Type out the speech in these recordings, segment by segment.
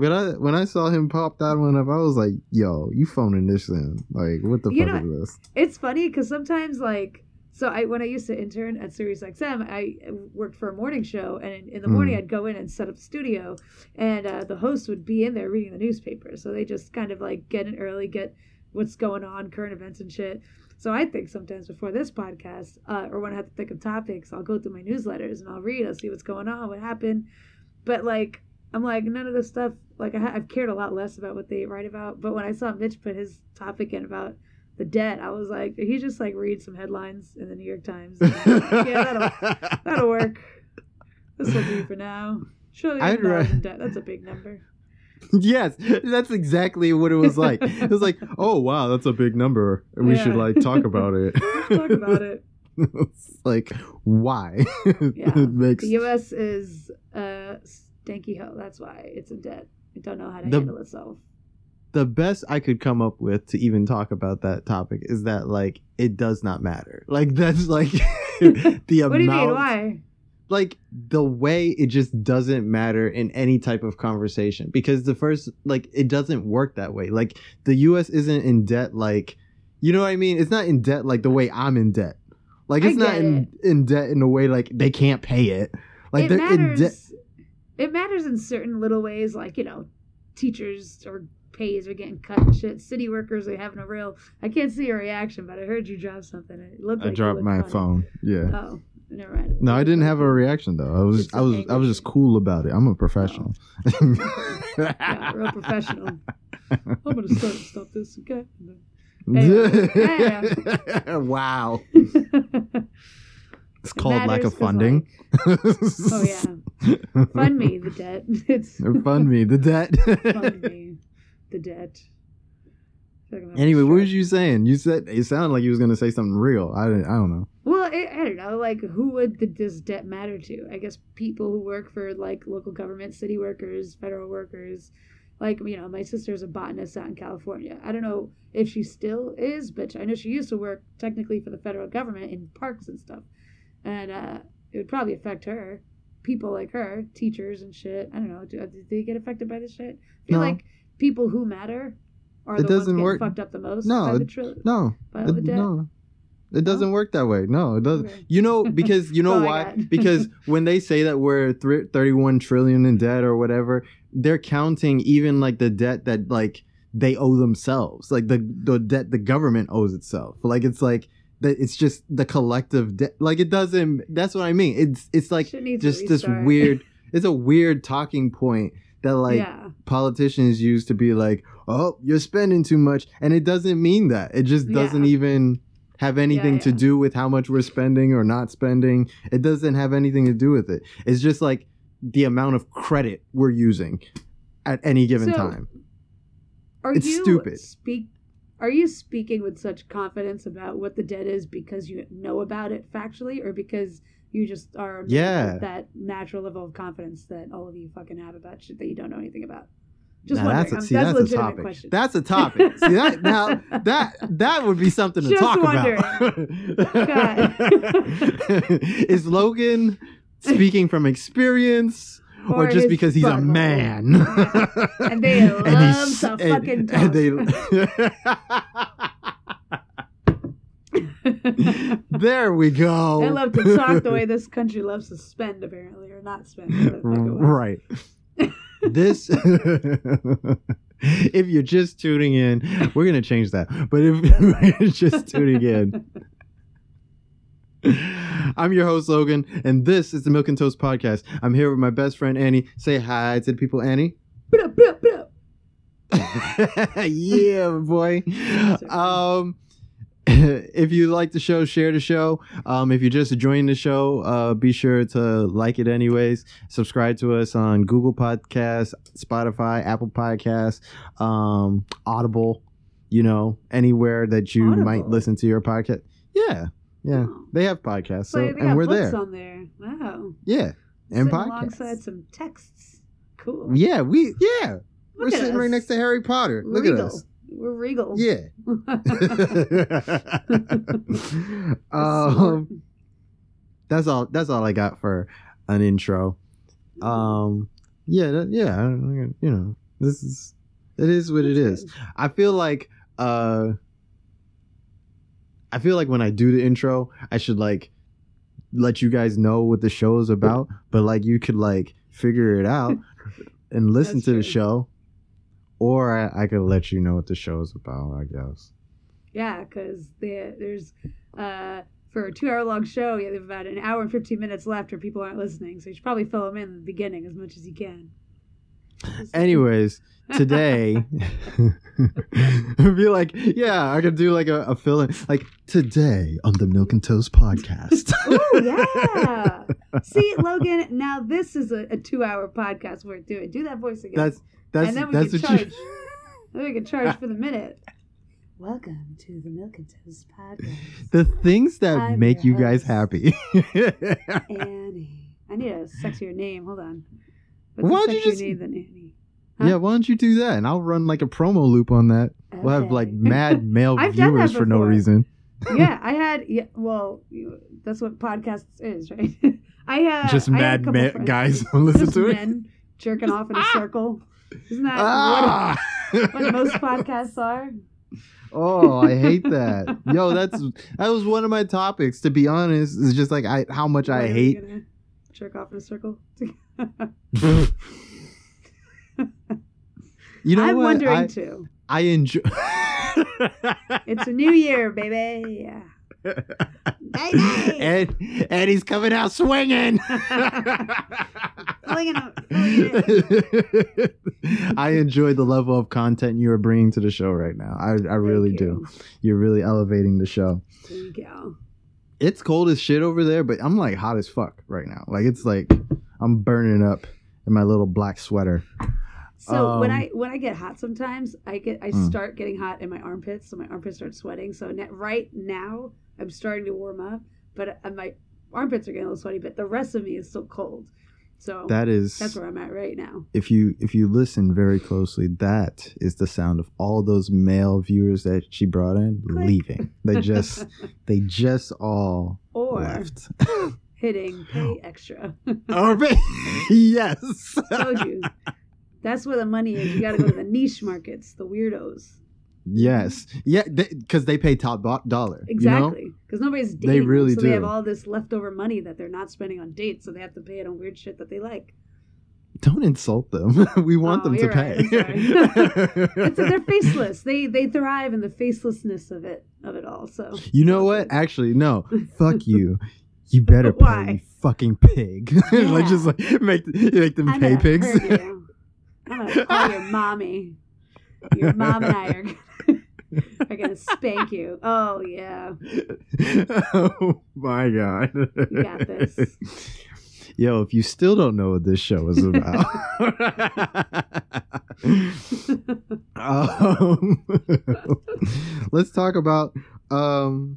when I when I saw him pop that one up, I was like, "Yo, you phoning this in? Like, what the You fuck know- is this?" It's funny because sometimes like so I when I used to intern at Sirius XM, I worked for a morning show, and in, in the morning Mm. I'd go in and set up the studio, and uh, the host would be in there reading the newspaper. So they just kind of like get in early, get what's going on, current events and shit. So I think sometimes before this podcast, uh, or when I have to think of topics, I'll go through my newsletters and I'll read, I'll see what's going on, what happened. But like, I'm like, none of this stuff. Like, I, I've cared a lot less about what they write about. But when I saw Mitch put his topic in about the debt, I was like, he just like read some headlines in the New York Times. yeah, that'll that'll work. This will do for now. Trillion I'd ra- debt. That's a big number. yes, that's exactly what it was like. It was like, "Oh wow, that's a big number, and we should like talk about it." Talk about it. it's like, why? Yeah. it makes The U.S. is uh, a stanky hoe. That's why it's in debt. It don't know how to The- handle itself. the best I could come up with to even talk about that topic is that like it does not matter. Like that's like the amount. What do you mean? Why? Like the way it just doesn't matter in any type of conversation because the first like it doesn't work that way. Like the U.S. isn't in debt like you know what I mean. It's not in debt like the way I'm in debt. Like it's not in in debt in a way like they can't pay it. Like it they're in debt. It matters in certain little ways, like you know, teachers or pays are getting cut and shit. City workers are having a real. I can't see your reaction, but I heard you drop something. It looked. I like dropped my funny. phone. Yeah. Oh, never mind. No, I didn't have a reaction though. I was I was an I was just cool about it. I'm a professional. Oh. Yeah, real professional. I'm gonna start stop this okay. Anyway, yeah. wow. It's It called lack of funding. oh yeah, fund me the debt. It's Fund me the debt. fund me the debt. I feel like I'm having anyway, what was you saying? You said it sounded like you was gonna say something real. I I don't know. Well, I, I don't know. Like, who would the, this debt matter to? I guess people who work for like local government, city workers, federal workers. Like, you know, my sister's a botanist out in California. I don't know if she still is, but I know she used to work technically for the federal government in parks and stuff. And uh, it would probably affect her. People like her, teachers and shit. I don't know. Do, do they get affected by this shit? I feel No. like people who matter are It the ones doesn't getting work- fucked up the most No, by the it- No, By all the it, no, it doesn't work that way. No, it doesn't. Okay. You know because you know That's all I why? because when they say that we're thr 31 trillion in debt or whatever, they're counting even like the debt that like they owe themselves, like the the debt the government owes itself. Like it's like that. It's just the collective debt. Like it doesn't. That's what I mean. It's it's like Shit needs a just this weird. It's a weird talking point that like yeah. politicians use to be like, oh, you're spending too much. And it doesn't mean that. It just doesn't Yeah. even have anything to yeah. do with how much we're spending or not spending. It doesn't have anything to do with it. It's just like the amount of credit we're using at any given So, time. Are It's you stupid. Speak. Are you speaking with such confidence about what the debt is because you know about it factually, or because you just are Yeah. that natural level of confidence that all of you fucking have about shit that you don't know anything about? Just Now, wondering. that's a, Um, see, that's, that's, a topic. question. That's a topic. see that now that that would be something to Just talk wondering. about. Is Logan speaking from experience or, Or just because he's a man? And they love to and- fucking and they- there we go. I love to talk the way this country loves to spend, apparently, or not spend. the fuck it was. right. this if you're just tuning in, we're gonna change that. But if you're just tuning in, I'm your host Logan, and this is the Milk and Toast podcast. I'm here with my best friend Annie. Say hi to the people, Annie. Yeah, boy. Um, if you like the show, share the show. Um, if you're just joining the show, uh, be sure to like it anyways. Subscribe to us on Google Podcasts, Spotify, Apple Podcasts, um, Audible. You know, anywhere that you might listen to your podcast. Yeah, yeah, Oh. they have podcasts, so So they and we're there. on there. Wow. Yeah, and Sitting alongside podcasts. some texts. Cool. Yeah, we yeah, we're Look at sitting right next to Harry Potter. Look regal. at us. We're regal. Yeah. um, that's all. That's all I got for an intro. Um, yeah, that, yeah. You know, This is it is what it is. good. I feel like uh I feel like when I do the intro, I should like let you guys know what the show is about, but like you could like figure it out and listen That's to the show. Or I, I could let you know what the show is about, I guess. Yeah, because there's uh, for a two hour long show, you have about an hour and fifteen minutes left, where people aren't listening. So you should probably fill them in in the beginning as much as you can. Anyways, today I'd be like, yeah, I could do like a, a fill in like today on the Milk and Toast podcast. Ooh, yeah. See, Logan, now this is a, a two hour podcast worth doing. Do that voice again. that's that's and then we that's can what charge. you then we can charge for the minute. Welcome to the Milk and Toast podcast. the things that I'm make you guys happy. Annie. I need a sexier name. Hold on. What's Why a don't you sexier just- name than Annie? Huh? Yeah, why don't you do that? And I'll run like a promo loop on that. We'll have like mad male I've done that viewers for no reason. yeah, I had. Yeah, well, that's what podcasts is, right? I had Just I mad ma- guys listen just to it. men jerking off in a circle. Isn't that Ah! what, what most podcasts are? oh, I hate that. Yo, that's that was one of my topics. To be honest, it's just like I how much I are we hate. jerk off in a circle. You know I'm what? wondering I, too. I enjoy. It's a new year, baby. Yeah. And and he's coming out swinging. It, flinging. I enjoy the level of content you are bringing to the show right now. I I really Thank do. you. You're really elevating the show. Thank you. It's cold as shit over there, but I'm like hot as fuck right now. Like it's like I'm burning up in my little black sweater. So when Um, I when I get hot, sometimes I get I Mm. start getting hot in my armpits, so my armpits start sweating. So ne- right now I'm starting to warm up, but uh, my armpits are getting a little sweaty. But the rest of me is still cold. So That is that's where I'm at right now. if you if you listen very closely, that is the sound of all those male viewers that she brought in Click. leaving. They just they just all Or left. hitting pay extra. oh, ba- yes. Told you. That's where the money is. You got to go to the niche markets, the weirdos. yes. Yeah, because they, pay top dollar. you know? Exactly. Because nobody's dating. They really so they have all this leftover money that they're not spending on dates, so they have to pay it on weird shit that they like. Don't insult them. we want Oh, them to right. pay. It's, they're faceless. They they thrive in the facelessness of it of it all. So you know what? Actually, no. Fuck you. You better pay, you fucking pig. Yeah. Let's just like make make them I'm pay pigs. I'm gonna call your mommy. Your mom and I are gonna, are gonna spank you. Oh yeah, oh my god. you got this. Yo, if you still don't know what this show is about. um, let's talk about um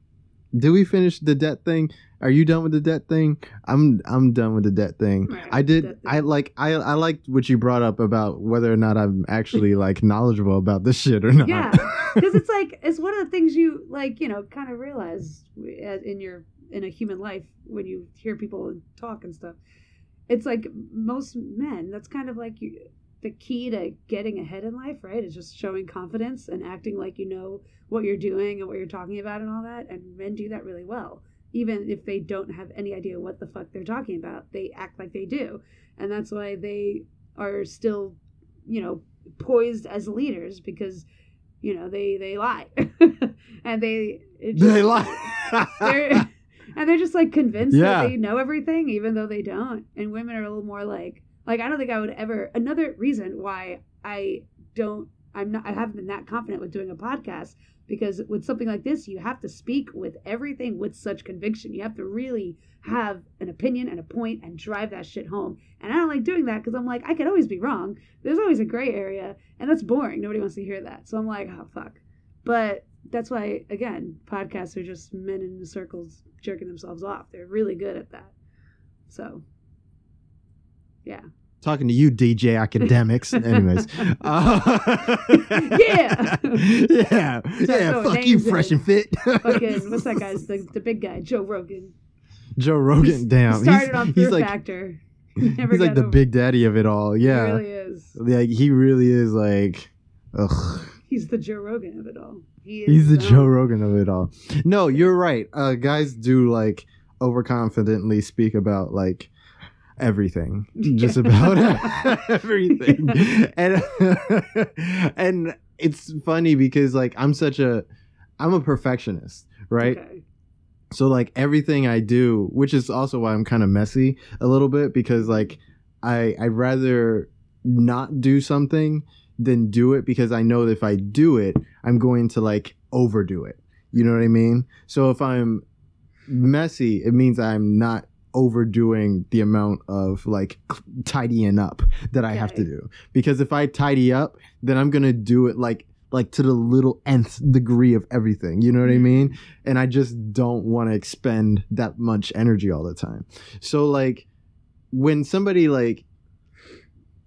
did we finish the debt thing? Are you done with the debt thing? I'm I'm done with the debt thing. Right, I did thing. I like I I liked what you brought up about whether or not I'm actually like knowledgeable about this shit or not. Yeah, because it's like it's one of the things you like you know kind of realize as- in your in a human life when you hear people talk and stuff it's like most men that's kind of like you the key to getting ahead in life right is just showing confidence and acting like you know what you're doing and what you're talking about and all that and men do that really well even if they don't have any idea what the fuck they're talking about they act like they do and that's why they are still you know poised as leaders because you know they they lie and they just- they lie. they're and they're just like convinced Yeah. that they know everything even though they don't and women are a little more like like i don't think i would ever another reason why i don't i'm not i haven't been that confident with doing a podcast because with something like this you have to speak with everything with such conviction. You have to really have an opinion and a point and drive that shit home. And i don't like doing that because i'm like i could always be wrong. There's always a gray area and that's boring. Nobody wants to hear that. So i'm like oh fuck. But that's why again podcasts are just men in circles jerking themselves off. They're really good at that. So yeah Talking to you, DJ Akademiks. Anyways. Uh, Yeah. yeah. Yeah. Fuck you, fresh and fit. fucking what's that guy's the, the big guy joe rogan Joe Rogan. Damn. he started he's, on he's fear like factor Never He's like the over- big daddy of it all. Yeah. He really is. Like he really is like ugh. He's the Joe Rogan of it all. He is, He's the um, Joe Rogan of it all. No, you're right. Uh guys do like overconfidently speak about like everything. Just about everything. and and it's funny because like I'm such a I'm a perfectionist, right? Okay. So like everything I do, which is also why I'm kind of messy a little bit because like I I'd rather not do something than do it because I know that if I do it, I'm going to like overdo it. You know what I mean? So if I'm messy, it means I'm not overdoing the amount of like tidying up that I have to do. Because if I tidy up, then I'm to do it like like to the little nth degree of everything. You know what I mm-hmm. mean? and I just don't want to expend that much energy all the time. So like when somebody like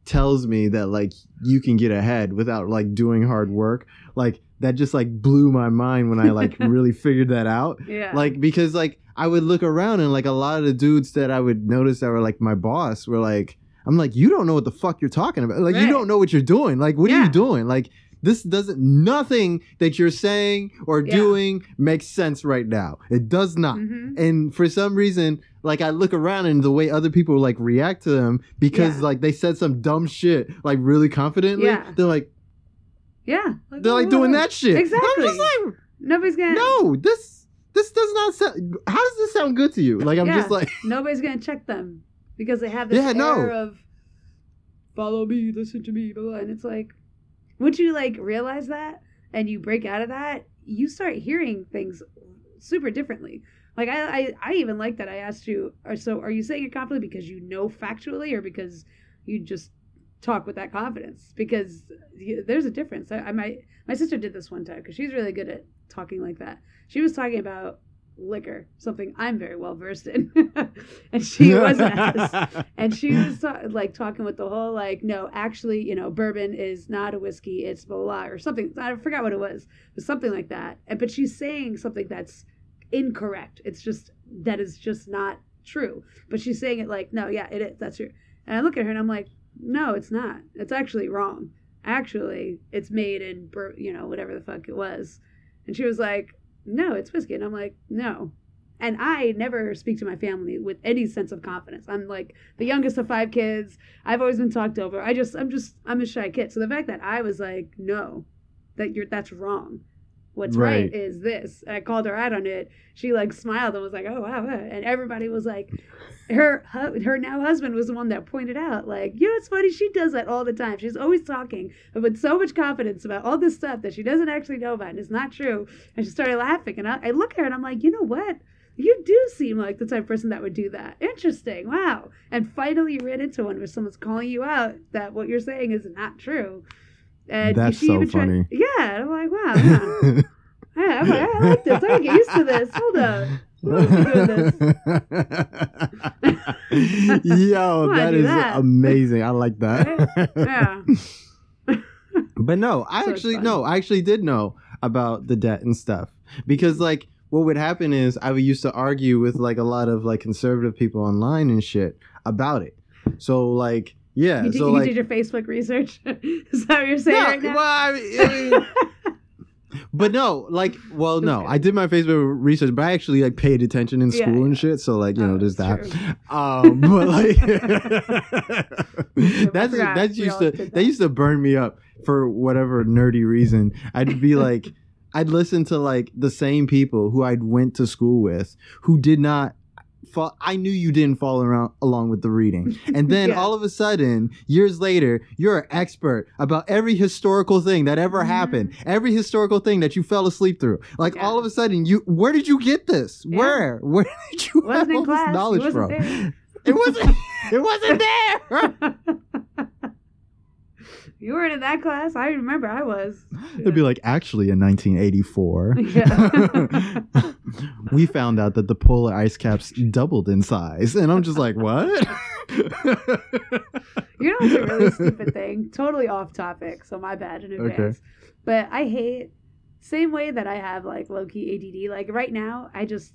tells me that like you can get ahead without like doing hard work, like that just like blew my mind when I like really figured that out. Yeah. Like because like I would look around and like a lot of the dudes that I would notice that were like my boss were like I'm like you don't know what the fuck you're talking about. Like you don't know what you're doing. Like what are you doing? Like this doesn't nothing that you're saying or Yeah. doing makes sense right now. It does not. Mhm. And for some reason, like I look around and the way other people like react to them because Yeah. like they said some dumb shit like really confidently. Yeah. They're like Yeah. they're like doing that shit. Exactly. I'm just like Nobody's gonna. no, this this does not sound. How does this sound good to you? Like I'm Yeah. just like Nobody's gonna check them because they have this Yeah, no. air of follow me, listen to me, blah, blah. And it's like, once you like realize that and you break out of that, you start hearing things super differently. Like I, I, I even like that I asked you. Or so, are you saying it confidently because you know factually, or because you just talk with that confidence? Because there's a difference. I, I my my sister did this one time because she's really good at talking like that. She was talking about liquor, something I'm very well versed in, and she wasn't as. And she was ta- like talking with the whole like, no, actually, you know, bourbon is not a whiskey, it's blah blah, blah or something. I forgot what it was, but something like that. And but she's saying something that's incorrect. It's just that is just not true. But she's saying it like, no, yeah, it is. That's true. And I look at her and I'm like, no, it's not. It's actually wrong. Actually, it's made in, you know, whatever the fuck it was. And she was like, no, it's whiskey. And I'm like, no. And I never speak to my family with any sense of confidence. I'm like the youngest of five kids. I've always been talked over. I just, I'm just, I'm a shy kid. So the fact that I was like, no, that you're, that's wrong. What's right, Right. is this. I called her out on it. She like smiled and was like, oh wow. And everybody was like, her her now husband was the one that pointed out like you know it's funny she does that all the time she's always talking with so much confidence about all this stuff that she doesn't actually know about and it's not true and she started laughing and I, I look at her and i'm like you know what you do seem like the type of person that would do that interesting wow and finally you ran into one where someone's calling you out that what you're saying is not true and That's she so funny. yeah i'm like wow yeah. Yeah, I'm like, I like this. I gotta get used to this. Hold on. Who else is doing this? Yo, that is that? amazing. I like that. Yeah. But no, I So actually no, I actually did know about the debt and stuff because like what would happen is I would used to argue with like a lot of like conservative people online and shit about it. So like yeah, You, did, so you like did your Facebook research? Is that what you're saying no, right now? well, I mean, I mean- but no, like, well, no, I did my Facebook research, but I actually like paid attention in Yeah, school and shit. So like, you know, Oh, there's that. Um, but like, that's forgot that used to that. that. used to burn me up for whatever nerdy reason. I'd be like, I'd listen to like the same people who I'd went to school with who did not. Fall, I knew you didn't follow around along with the reading, and then Yeah. all of a sudden, years later, you're an expert about every historical thing that ever Mhm. happened, every historical thing that you fell asleep through. Like Yeah. all of a sudden, you where did you get this? Yeah. Where where did you have all class. this knowledge from? there. It wasn't. It wasn't there. You weren't in that class. I remember I was. It'd be like, actually, in 1984, Yeah. we found out that the polar ice caps doubled in size, and I'm just like, what? You know it's a really stupid thing? Totally off topic, so my bad in advance. But I hate same way that I have like low key ADD. Like right now, I just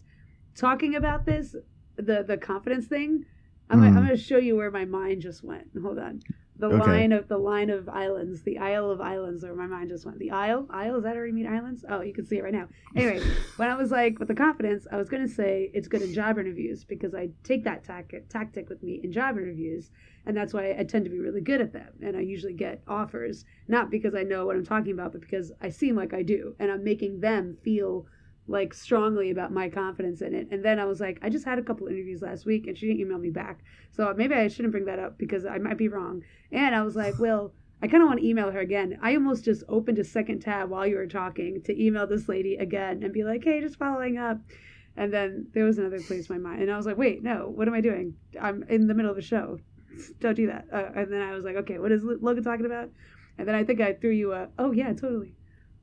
talking about this, the the confidence thing. I'm, gonna, Mm. I'm gonna show you where my mind just went. Hold on. The Okay. line of the line of islands, the Isle of Islands, where my mind just went. The Isle, Isle, is that how you mean islands? Oh, you can see it right now. Anyway, when I was like with the confidence, I was gonna say it's good in job interviews because I take that tactic tactic with me in job interviews, and that's why I tend to be really good at them, and I usually get offers not because I know what I'm talking about, but because I seem like I do, and I'm making them feel like strongly about my confidence in it. And then I was like, I just had a couple interviews last week and she didn't email me back. So maybe I shouldn't bring that up because I might be wrong. And I was like, well, I kind of want to email her again. I almost just opened a second tab while you were talking to email this lady again and be like, hey, just following up. And then there was another place in my mind. And I was like, wait, no, what am I doing? I'm in the middle of a show. Don't do that. Uh, and then I was like, okay, what is Logan talking about? And then I think I threw you a, oh, yeah, totally.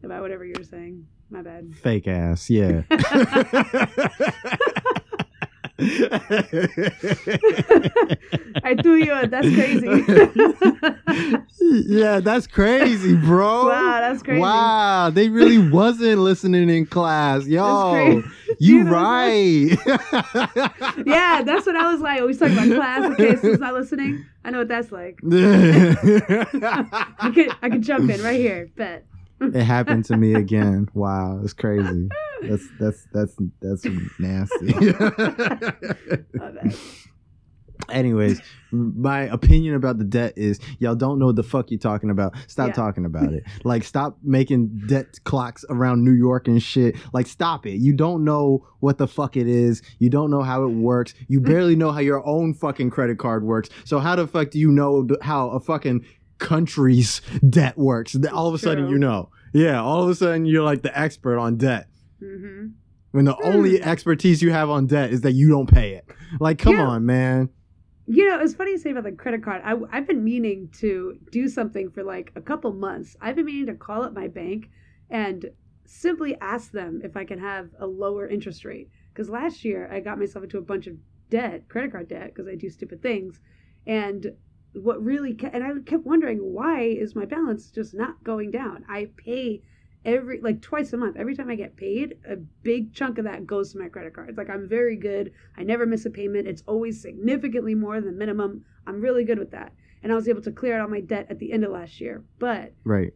About whatever you were saying. My bad. Fake ass, yeah. I threw you a, that's crazy. yeah, that's crazy, bro. Wow, that's crazy. Wow, they really wasn't listening in class. Yo, you right. yeah, that's what I was like. Always talking about class. Okay, so it's not listening. I know what that's like. I could I could jump in right here. Bet. It happened to me again. Wow, it's crazy. That's that's that's that's nasty. Anyways, my opinion about the debt is y'all don't know what the fuck you're talking about. Stop Yeah. talking about it. Like stop making debt clocks around New York and shit. Like stop it. You don't know what the fuck it is. You don't know how it works. You barely know how your own fucking credit card works. So how the fuck do you know how a fucking country's debt works? All of a sudden True. you know. Yeah, all of a sudden you're like the expert on debt. hmm When the only expertise you have on debt is that you don't pay it. Like, come Yeah. on, man. You know, it's funny you say about the credit card. I, I've been meaning to do something for like a couple months. I've been meaning to call up my bank and simply ask them if I can have a lower interest rate. Because last year I got myself into a bunch of debt, credit card debt, because I do stupid things. And what really, and I kept wondering why is my balance just not going down? I pay every like twice a month. Every time i get paid a big chunk of that goes to my credit cards. Like i'm very good. I never miss a payment. It's always significantly more than the minimum. I'm really good with that. And i was able to clear out all my debt at the end of last year. But Right.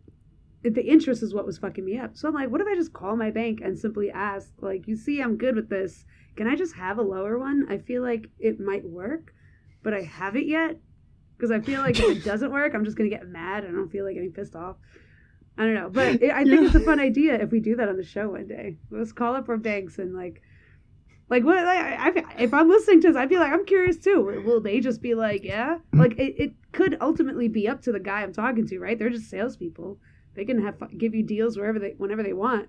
the interest is what was fucking me up. So i'm like what if i just call my bank and simply ask like you see i'm good with this. Can i just have a lower one? I feel like it might work but i haven't yet because i feel like if it doesn't work i'm just gonna get mad and i don't feel like getting pissed off I don't know, but it, I think it's a fun idea if we do that on the show one day. Let's call up our banks and like, like what? I, I, if I'm listening to this, I'd be like I'm curious too. Will they just be like, yeah? Like it, it could ultimately be up to the guy I'm talking to, right? They're just salespeople. They can have give you deals wherever they, whenever they want,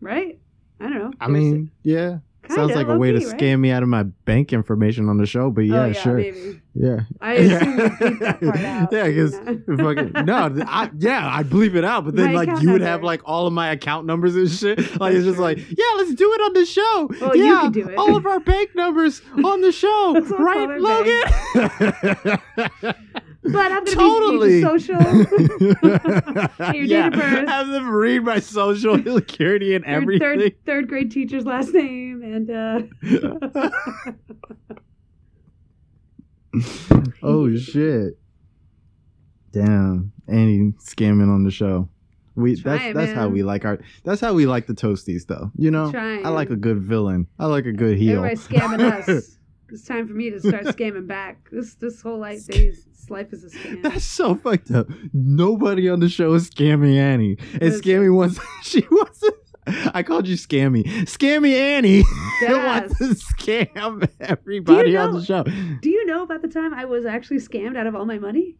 right? I don't know. I mean, yeah. Kinda, Sounds like a way to right? scam me out of my bank information on the show, but yeah, oh, yeah, sure. maybe. Yeah. I assume that part out. yeah, because fucking no, I, yeah, I'd bleep it out, but then My like you would number. have like all of my account numbers and shit. Like it's just like, yeah, let's do it on the show. Well, you yeah, can do it. all of our bank numbers on the show, Let's all call right, Logan? But I'm gonna Totally. be social. Your date yeah, of birth. have them read my social security and Your everything. third third grade teacher's last name and uh oh shit! Damn, Annie scamming on the show. We that's Trying, that's how we like our that's how we like the toasties though. You know, Trying. I like a good villain. I like a good heel. everybody's scamming us. It's time for me to start scamming back. This this whole life days this life is a scam. That's so fucked up. Nobody on the show is scamming Annie. And. Scammy wants she wants to, I called you Scammy. Scammy Annie Yes. wants to scam everybody on know- the show. Do you know about the time I was actually scammed out of all my money?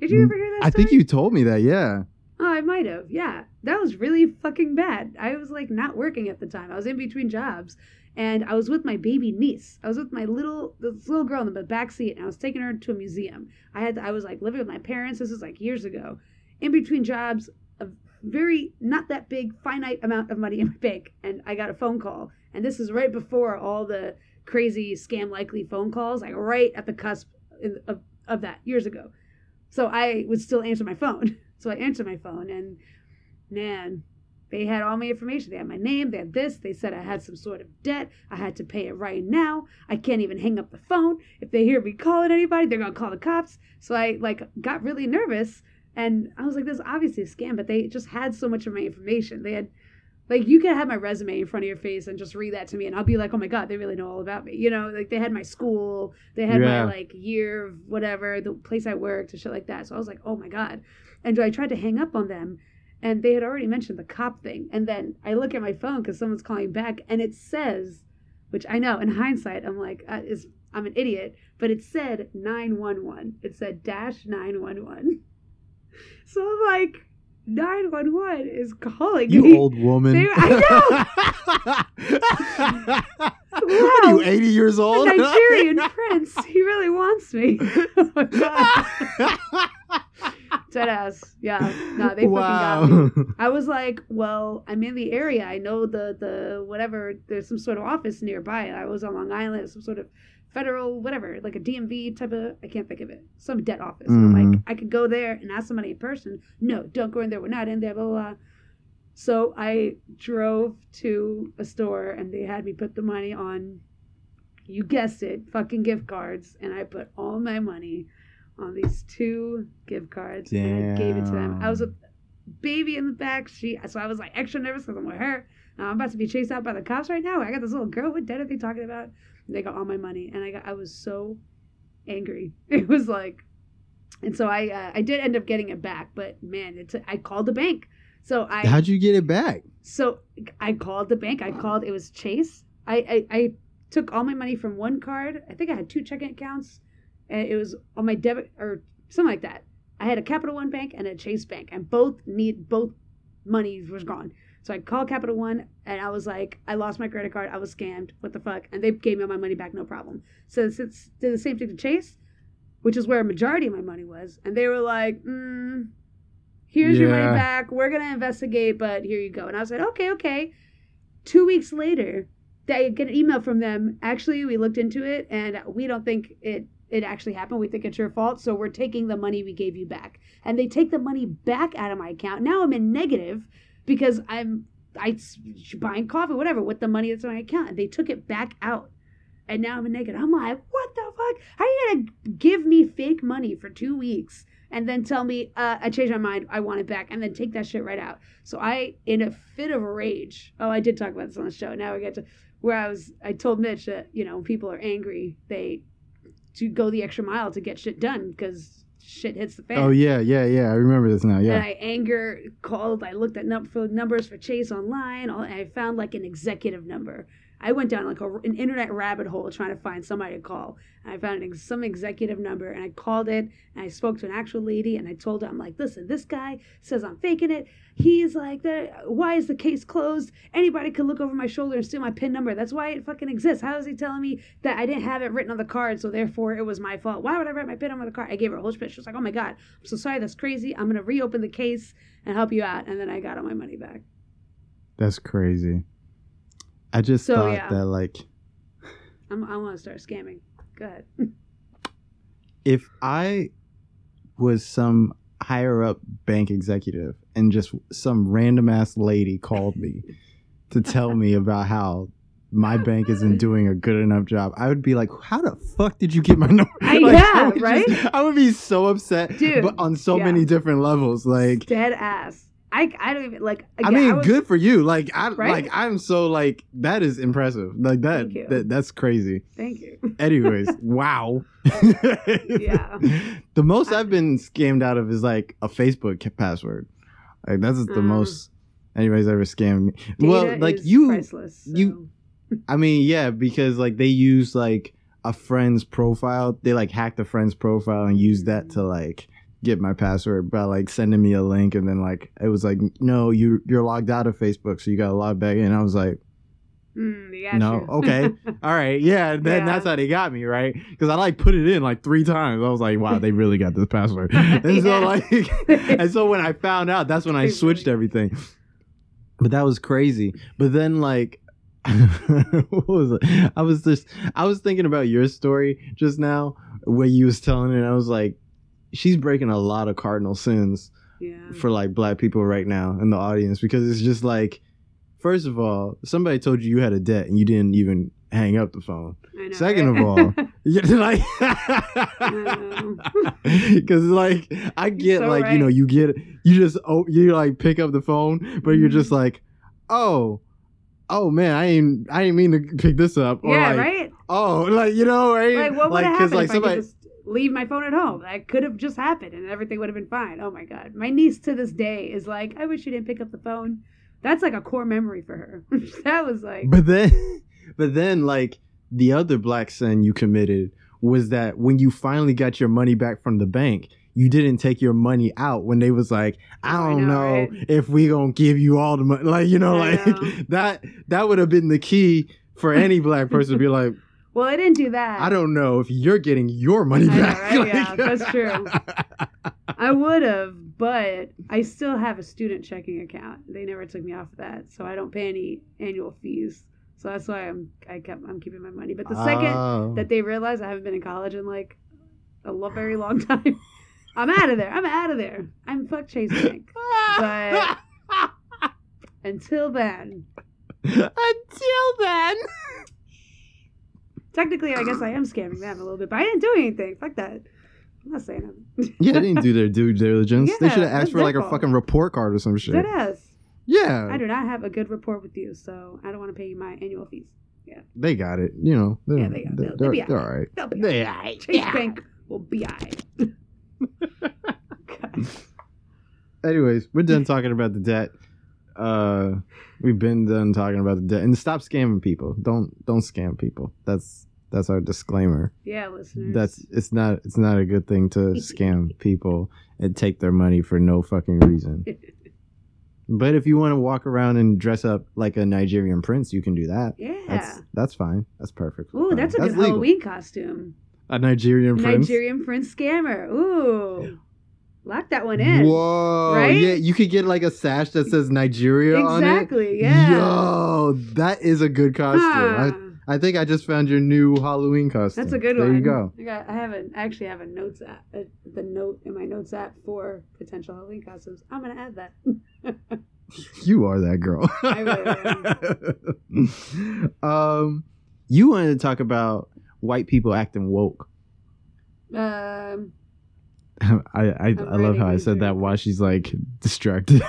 Did you Mm, ever hear that? I think you told me that, yeah. Oh, I might have. Yeah. That was really fucking bad. I was like not working at the time. I was in between jobs and I was with my baby niece. I was with my little this little girl in the back seat and I was taking her to a museum. I had I was like living with my parents. This was like years ago. In between jobs, a very not that big finite amount of money in my bank and I got a phone call. And this is right before all the crazy scam likely phone calls, like right at the cusp of of that years ago. So I would still answer my phone. So I answered my phone, and man, They had all my information. They had my name. They had this. They said I had some sort of debt. I had to pay it right now. I can't even hang up the phone. If they hear me calling anybody, they're gonna call the cops. So I like got really nervous, and I was like, "This is obviously a scam." But they just had so much of my information. They had, like, you could have my resume in front of your face and just read that to me, and I'll be like, "Oh my god, they really know all about me." You know, like they had my school, they had Yeah. my like year of whatever, the place I worked, and shit like that. So I was like, "Oh my god," and I tried to hang up on them and they had already mentioned the cop thing. And then I look at my phone because someone's calling back, and it says, which I know in hindsight, I'm like, uh, is I'm an idiot, but it said 911. It said dash 911. So I'm like, 911 is calling You me. old woman. They- I What are you, 80 years A old? Nigerian prince. He really wants me. Oh. Dead ass. Yeah. No, they fucking got me. I was like, well, I'm in the area. I know the the whatever. There's some sort of office nearby. I was on Long Island, some sort of federal whatever, like a DMV type of. I can't think of it. Some debt office. And I'm like, Mhm. I could go there and ask somebody in person. No, don't go in there. We're not in there. Blah blah. blah. So I drove to a store and they had me put the money on. You guessed it, fucking gift cards, and I put all my money on these two gift cards and I gave it to them. I was a baby in the back. She so I was like extra nervous because I'm with her. Now I'm about to be chased out by the cops right now. I got this little girl. What debt are they talking about? And they got all my money, and I got I was so angry. It was like, and so I uh, I did end up getting it back, but man, it's I called the bank. So I How'd you get it back? so I called the bank. I called. It was Chase. I, I I took all my money from one card. I think I had two checking accounts, and it was on my debit or something like that. I had a Capital One bank and a Chase bank, and both need both monies was gone. So I called Capital One, and I was like, I lost my credit card. I was scammed. What the fuck? And they gave me all my money back, no problem. So since did the same thing to Chase, which is where a majority of my money was, and they were like, mm, "Here's your money back. We're gonna investigate, but here you go." And I was like, "Okay, okay." Two weeks later, they get an email from them. Actually, we looked into it, and we don't think it it actually happened. We think it's your fault, so we're taking the money we gave you back. And they take the money back out of my account. Now I'm in negative because I'm I buying coffee, whatever, with the money that's in my account. And they took it back out. And now I'm in negative. I'm like, what the fuck? How are you gonna give me fake money for two weeks and then tell me uh, I changed my mind, I want it back, and then take that shit right out? So I, in a fit of rage, oh, I did talk about this on the show. Now we get to where I was. I told Mitch that you know people are angry, they to go the extra mile to get shit done because shit hits the fan. Oh yeah, yeah, yeah. I remember this now. And Yeah. I anger called. I looked at num- for numbers for Chase online. all- And I found like an executive number. I went down like a, an internet rabbit hole trying to find somebody to call. And I found an some executive number and I called it and I spoke to an actual lady and I told her, I'm like, listen, this guy says I'm faking it. He's like, why is the case closed? Anybody could look over my shoulder and steal my PIN number. That's why it fucking exists. How is he telling me that I didn't have it written on the card, so therefore it was my fault? Why would I write my PIN on the card? I gave her a whole speech. She was like, oh my God, I'm so sorry. That's crazy. I'm going to reopen the case and help you out. And then I got all my money back. That's crazy. I just So, thought yeah. that like I'm, I want to start scamming. Go ahead. if I was some higher up bank executive and just some random ass lady called me to tell me about how my bank isn't doing a good enough job, I would be like, "How the fuck did you get my number?" I- Like, yeah, would right? I would be so upset, Dude, but on so yeah. many different levels. Like, Dead ass. I, I don't even like. I again, mean, was- good for you. Like, I Right? like I'm so like that is impressive. Like that, that that's crazy. Thank you. Anyways, wow. Yeah. The most I've been scammed out of is like a Facebook password. Like that's the Mm. most anybody's ever scammed me. Well, like you, priceless. so- you- I mean, yeah, because like they use like a friend's profile. They like hacked a friend's profile and used that to like get my password by like sending me a link and then like it was like no you you're logged out of facebook so you gotta log back in. I was like Mm, No, you. okay. all right yeah then Yeah. that's how they got me right? Because i like put it in like three times. I was like wow they really got this password. And so like and so when i found out that's when i switched everything. But that was crazy. But then like what was it? I was just i was thinking about your story just now where you was telling it and i was like she's breaking a lot of cardinal sins Yeah. for like black people right now in the audience because it's just like, first of all, somebody told you you had a debt and you didn't even hang up the phone. Know, Second right? of all, like, because like I get so like you know you get you just oh you like pick up the phone, but you're just Mhm. like, oh, oh man, I ain't I didn't mean to pick this up. Or yeah, like, right. Oh, like you know, right? Like, what would have happened like if I could just leave my phone at home? That could have just happened, and everything would have been fine. Oh my god, my niece to this day is like, I wish you didn't pick up the phone. That's like a core memory for her. that was like, But then, but then, like the other black sin you committed was that when you finally got your money back from the bank, you didn't take your money out when they was like, I Oh, don't know, know, right? if we gonna give you all the money. Like you know, I like know. that. That would have been the key for any black person to be like, well, I didn't do that. I don't know if you're getting your money I know, back. right? Like- Yeah, that's true. I would have, but I still have a student checking account. They never took me off of that, so I don't pay any annual fees. So that's why I'm I kept I'm keeping my money. But the second Oh. that they realize I haven't been in college in like a very long time, I'm out of there. I'm out of there. I'm fuck Chase Bank. But- Until then, Until then. Technically, I guess I am scamming them a little bit, but I didn't do anything. Fuck that. I'm not saying them. Yeah, they didn't do their due diligence. Yeah, they should have asked for like their a fucking report card or some shit. Dead ass. Yeah. I do not have a good rapport with you, so I don't want to pay you my annual fees. Yeah. They got it. You know. They're, Yeah, they got- they're, they'll, they'll they're, all right. They'll be They alright. alright. Chase Yeah. Bank will be alright. Anyways, we're done talking about the debt. Uh, we've been done talking about the debt, and stop scamming people. Don't don't scam people. That's that's our disclaimer. Yeah, listeners. That's it's not it's not a good thing to scam people and take their money for no fucking reason. But if you want to walk around and dress up like a Nigerian prince, you can do that. yeah. That's that's fine. That's perfect. Ooh, that's a good legal. Halloween costume. A Nigerian prince. Nigerian prince scammer. Ooh. Lock that one in. Whoa! Right? Yeah, you could get like a sash that says Nigeria on it. Exactly, yeah. Yo, that is a good costume. Huh. I, I think I just found your new Halloween costume. That's a good there one. There you go. I got. I have a. I actually have a notes app. uh the note in my notes app for potential Halloween costumes. I'm gonna add that. You are that girl. I um, you wanted to talk about white people acting woke. um. I I, I love how I said that while she's like distracted.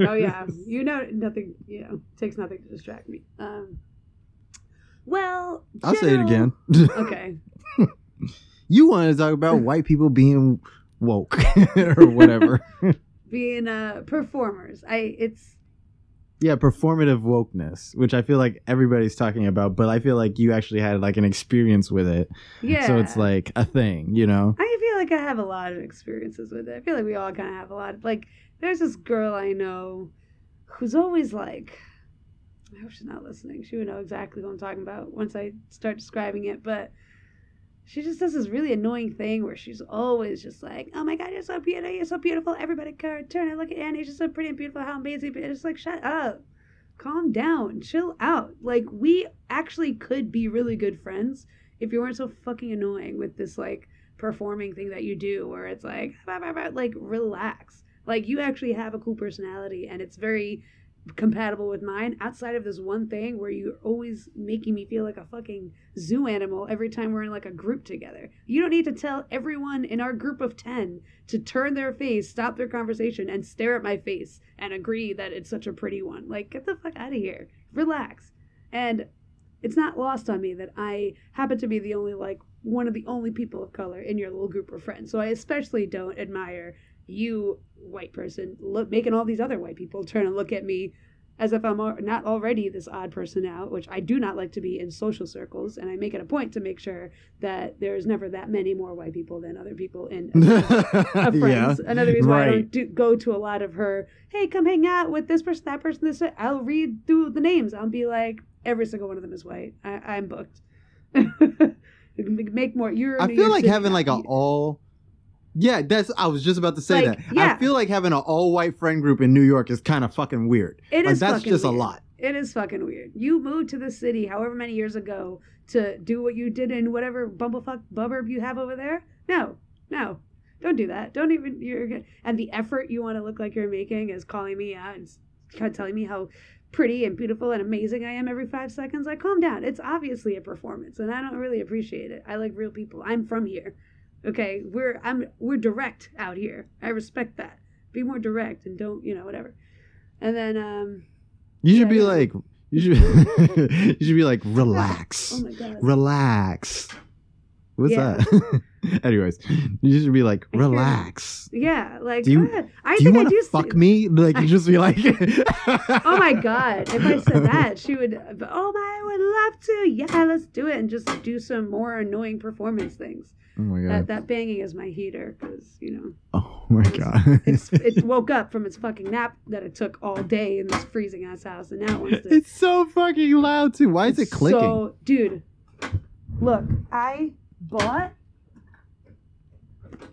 Oh yeah. You know nothing. You know takes nothing to distract me. Um. Well. I'll say it again. Okay. you wanted to talk about white people being woke or whatever. Being uh performers. I. It's. yeah, performative wokeness, which I feel like everybody's talking about, but I feel like you actually had like an experience with it. Yeah. So it's like a thing, you know? I feel like I have a lot of experiences with it. I feel like we all kind of have a lot. Of, like, there's this girl I know who's always like, I hope she's not listening. She would know exactly what I'm talking about once I start describing it. But she just does this really annoying thing where she's always just like, "Oh my God, you're so beautiful! You're so beautiful! Everybody, turn and look at Annie. She's so pretty and beautiful. How amazing!" But it's like, shut up, calm down, chill out. Like, we actually could be really good friends if you weren't so fucking annoying with this like performing thing that you do where it's like "Bah, bah, bah," like relax like you actually have a cool personality and it's very compatible with mine outside of this one thing where you're always making me feel like a fucking zoo animal every time we're in like a group together. You don't need to tell everyone in our group of 10 to turn their face stop their conversation and stare at my face and agree that it's such a pretty one. Like get the fuck out of here. Relax. And it's not lost on me that I happen to be the only like one of the only people of color in your little group of friends. So I especially don't admire you, white person, look, making all these other white people turn and look at me as if I'm not already this odd person out, which I do not like to be in social circles, and I make it a point to make sure that there's never that many more white people than other people in of friends. Another reason why I don't do, go to a lot of her, hey, come hang out with this person, that person, this. I'll read through the names. I'll be like, every single one of them is white. I, I'm booked. Make more. You're. I feel like having like a all. Yeah, that's. I was just about to say Like, that. yeah. I feel like having an all white friend group in New York is kind of fucking weird. It like is that's just a lot. It is fucking weird. You moved to the city however many years ago to do what you did in whatever bumblefuck buburb you have over there. No, no. Don't do that. Don't even you're good. And the effort you want to look like you're making is calling me out and telling me how pretty and beautiful and amazing I am every five seconds. Like, calm down. It's obviously a performance, and I don't really appreciate it. I like real people. I'm from here. Okay, we're I'm we're direct out here. I respect that. Be more direct and don't you know whatever. And then um You should Yeah, be like you should you should be like relax. oh my god. relax. What's Yeah. that? Anyways, you should be like you. relax. Yeah, like Do you-. I do you think I want do to see- fuck me? Like you just be like, Oh my god! If I said that, she would. Oh my, I would love to. Yeah, let's do it and just do some more annoying performance things. Oh my That god. that banging is my heater because you know Oh my god. it's it woke up from its fucking nap that it took all day in this freezing ass house, and now it wants to. It's so fucking loud too. Why is it clicking? So, dude, look, I bought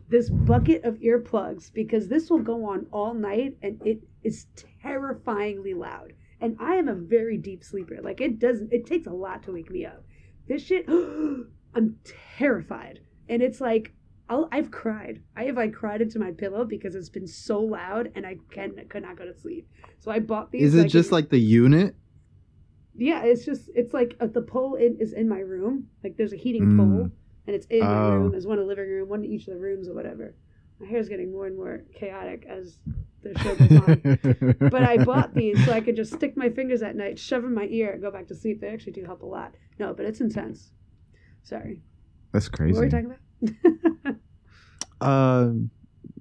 this bucket of earplugs because this will go on all night and it is terrifyingly loud. And I am a very deep sleeper. Like it doesn't it takes a lot to wake me up. This shit I'm terrified. And it's like I'll, I've cried. I have like cried into my pillow because it's been so loud and I can could not go to sleep. So I bought these. is it like, just in- like the unit? yeah, it's just it's like uh, the pole in, is in my room. Like there's a heating Mm. pole, and it's in my Oh. room. There's one in the living room, one in each of the rooms or whatever. My hair's getting more and more chaotic as the show goes on. but I bought these so I could just stick my fingers at night, shove in my ear, and go back to sleep. They actually do help a lot. No, but it's intense. Sorry, That's crazy. what were we talking about? Uh,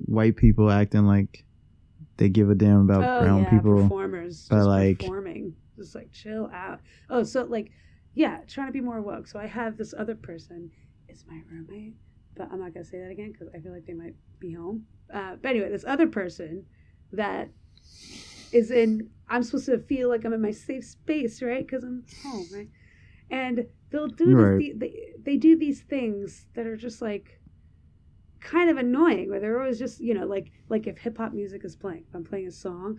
white people acting like they give a damn about oh brown yeah, people. performers but, like- performing, just like chill out. Oh, so like, yeah, trying to be more woke. So I have this other person is my roommate, but I'm not gonna say that again because I feel like they might be home. Uh, but anyway, this other person that is in, I'm supposed to feel like I'm in my safe space, right? Because I'm home, right? And they'll do Right. this, they, they do these things that are just like kind of annoying where they're always just you know like like if hip hop music is playing if i'm playing a song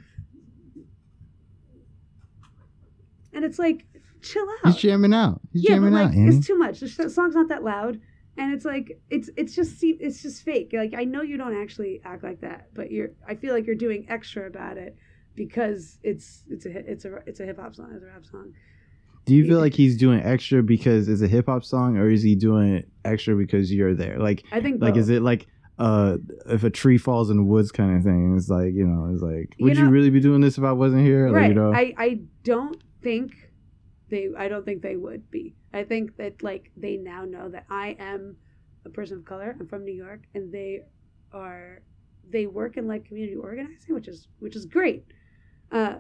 and it's like chill out He's jamming out. He's yeah but jamming like out, Annie. it's too much the song's not that loud and it's like it's it's just it's just fake like i know you don't actually act like that but you're i feel like you're doing extra about it because it's it's a it's a it's a hip hop song it's a rap song Do you feel like he's doing extra because it's a hip hop song, or is he doing it extra because you're there? Like, i think like is it like uh if a tree falls in the woods kind of thing? It's like you know, it's like would you know- really be doing this if I wasn't here? Like, right you know, i i don't think they i don't think they would be i think that like they now know that i am a person of color i'm from new york and they are they work in like community organizing which is which is great uh,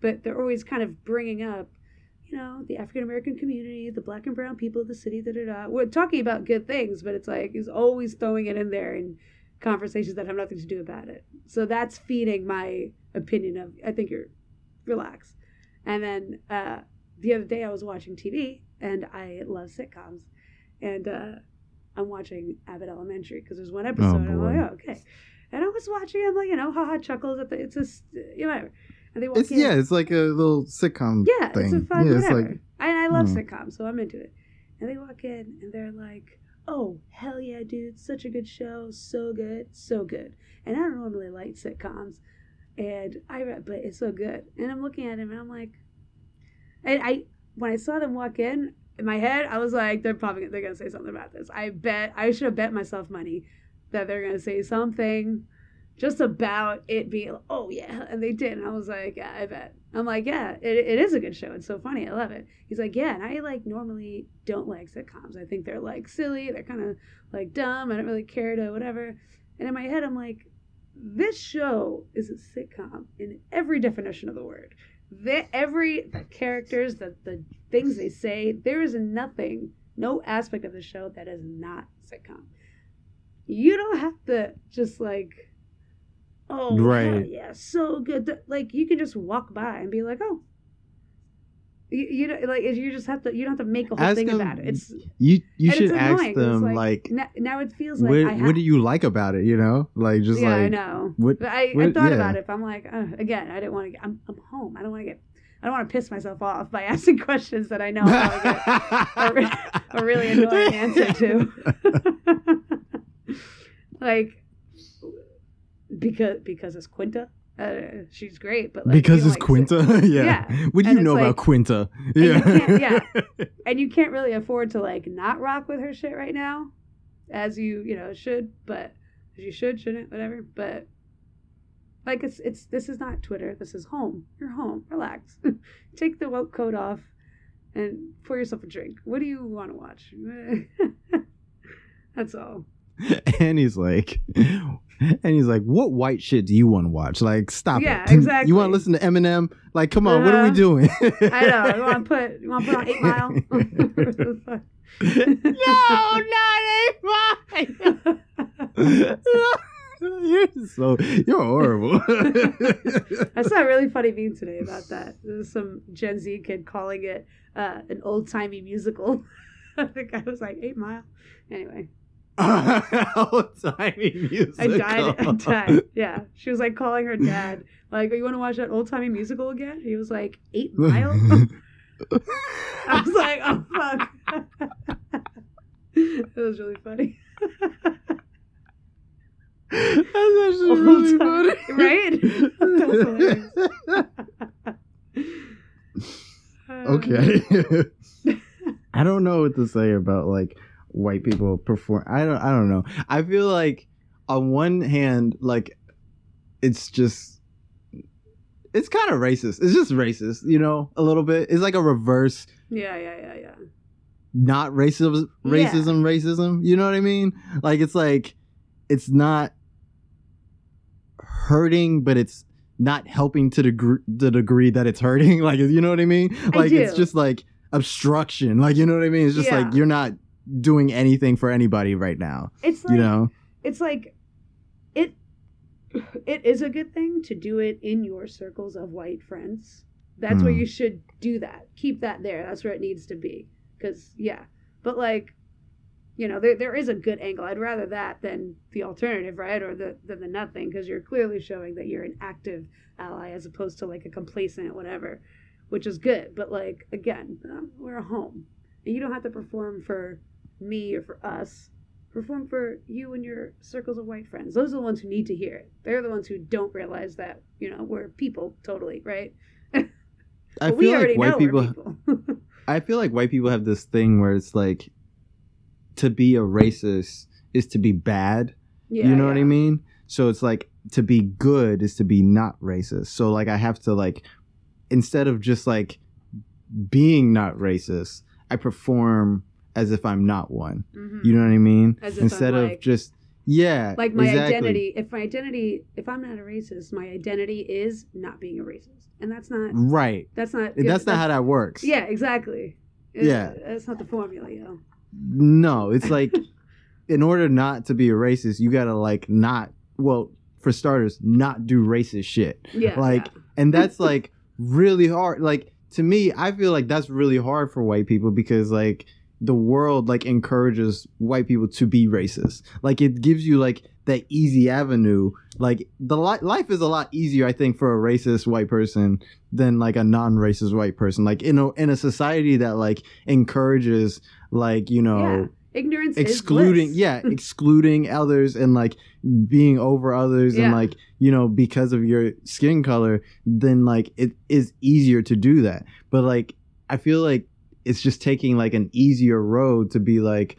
but they're always kind of bringing up you know the african american community the black and brown people of the city da da da we're talking about good things but it's like he's always throwing it in there in conversations that have nothing to do about it so that's feeding my opinion of i think you're relax and then uh, the other day I was watching TV and I love sitcoms. And uh, I'm watching Abbott Elementary because there's one episode. and I'm like, oh, okay. And I was watching, I'm like, you know, haha, chuckles at the, it's just, you know, whatever. And they walk it's in. yeah, it's like a little sitcom. Yeah, thing. it's a fun yeah, it's whatever. like and I love hmm. sitcoms, so I'm into it. And they walk in and they're like, "Oh hell yeah, dude! Such a good show, so good, so good." And I don't normally like sitcoms, and I but it's so good. And I'm looking at him and I'm like, and I when I saw them walk in. In my head, I was like, they're probably they're gonna say something about this. I bet I should have bet myself money that they're gonna say something just about it being like, oh yeah and they did and i was like yeah i bet. I'm like yeah it, it is a good show it's so funny i love it. He's like yeah and i like normally don't like sitcoms i think they're like silly they're kind of like dumb i don't really care to whatever and in my head i'm like this show is a sitcom in every definition of the word. The, every the characters the, the things they say there is nothing no aspect of the show that is not sitcom. You don't have to just like oh Right. yeah so good like you can just walk by and be like oh you, you know like you just have to you don't have to make a whole Ask thing them- about it it's you you should ask them like, now, now it feels like what I have what do you like about it? You know, like just yeah, I know. what But I, I thought yeah. about it. But I'm like, uh, again, I didn't want to get. I'm, I'm home. I don't want to get. I don't want to piss myself off by asking questions that I know I'll get a, a really annoying answer to. like, because because it's Quinta. Uh, she's great, but like, because it's like, Quinta. yeah. Yeah. What do And you know about Quinta? Yeah. yeah. and you can't really afford to like not rock with her shit right now, as you you know should, but as you should shouldn't whatever. But like it's it's this is not Twitter. This is home. You're home. Relax. Take the woke coat off and pour yourself a drink. What do you want to watch? That's all. and he's like, and he's like, what white shit do you want to watch? Like, stop Yeah, it. exactly. You want to listen to Eminem? Like, come on, what are we Uh-huh. doing? I know. You want to put you want to put on Eight Mile? no, not eight Mile. You're so you're horrible. I saw a really funny meme today about that. There was some Gen Z kid calling it uh, an old timey musical. the guy was like Eight Mile. Anyway, Old timey music. I died. I died. Yeah, she was like calling her dad, like, oh, "You want to watch that old timey musical again?" He was like, Eight Mile." I was like, "Oh fuck." it was really funny. That's actually Old really time- funny. right? Okay. I don't know what to say about like white people perform. I don't. I don't know. I feel like on one hand, like it's just it's kind of racist. It's just racist, you know, a little bit. It's like a reverse, Yeah, yeah, yeah, yeah. not racism, Yeah. racism, racism. You know what I mean? Like it's like it's not hurting, but it's not helping to the gr- the degree that it's hurting. Like you know what I mean? I Like it's just like obstruction. Like you know what I mean? It's just Yeah. like you're not doing anything for anybody right now. It's like you know? it's like it it is a good thing to do it in your circles of white friends. That's where Hmm. you should do that. Keep that there. That's where it needs to be. Because yeah. But like you know there, there is a good angle. I'd rather that than the alternative right? Or the than the nothing because you're clearly showing that you're an active ally as opposed to like a complacent whatever which is good. But like again um, we're a home. And you don't have to perform for me or for us perform for you and your circles of white friends. Those are the ones who need to hear it. They're the ones who don't realize that, you know, we're people totally, right? I feel like white people people. I feel like white people have this thing where it's like to be a racist is to be bad. yeah, you know what I mean? So it's like to be good is to be not racist. So like I have to like instead of just like being not racist, I perform as if I'm not one. Mhm. You know what I mean? As if I'm, instead of just yeah, like my exactly. identity, if my identity, if I'm not a racist, my identity is not being a racist. And that's not, Right. that's not, good. That's not how that works. yeah, exactly. It's- Yeah. That's not the formula, yo. No, it's like in order not to be a racist, you gotta like not well, for starters, not do racist shit. Yeah. Like, and that's like really hard. Like to me, I feel like that's really hard for white people because like the world like encourages white people to be racist. Like it gives you like that easy avenue. Like the li- life is a lot easier, I think, for a racist white person than like a non-racist white person. Like in a in a society that like encourages like you know yeah. Ignorance excluding yeah excluding others and like being over others and like you know because of your skin color then like it is easier to do that but like i feel like it's just taking like an easier road to be like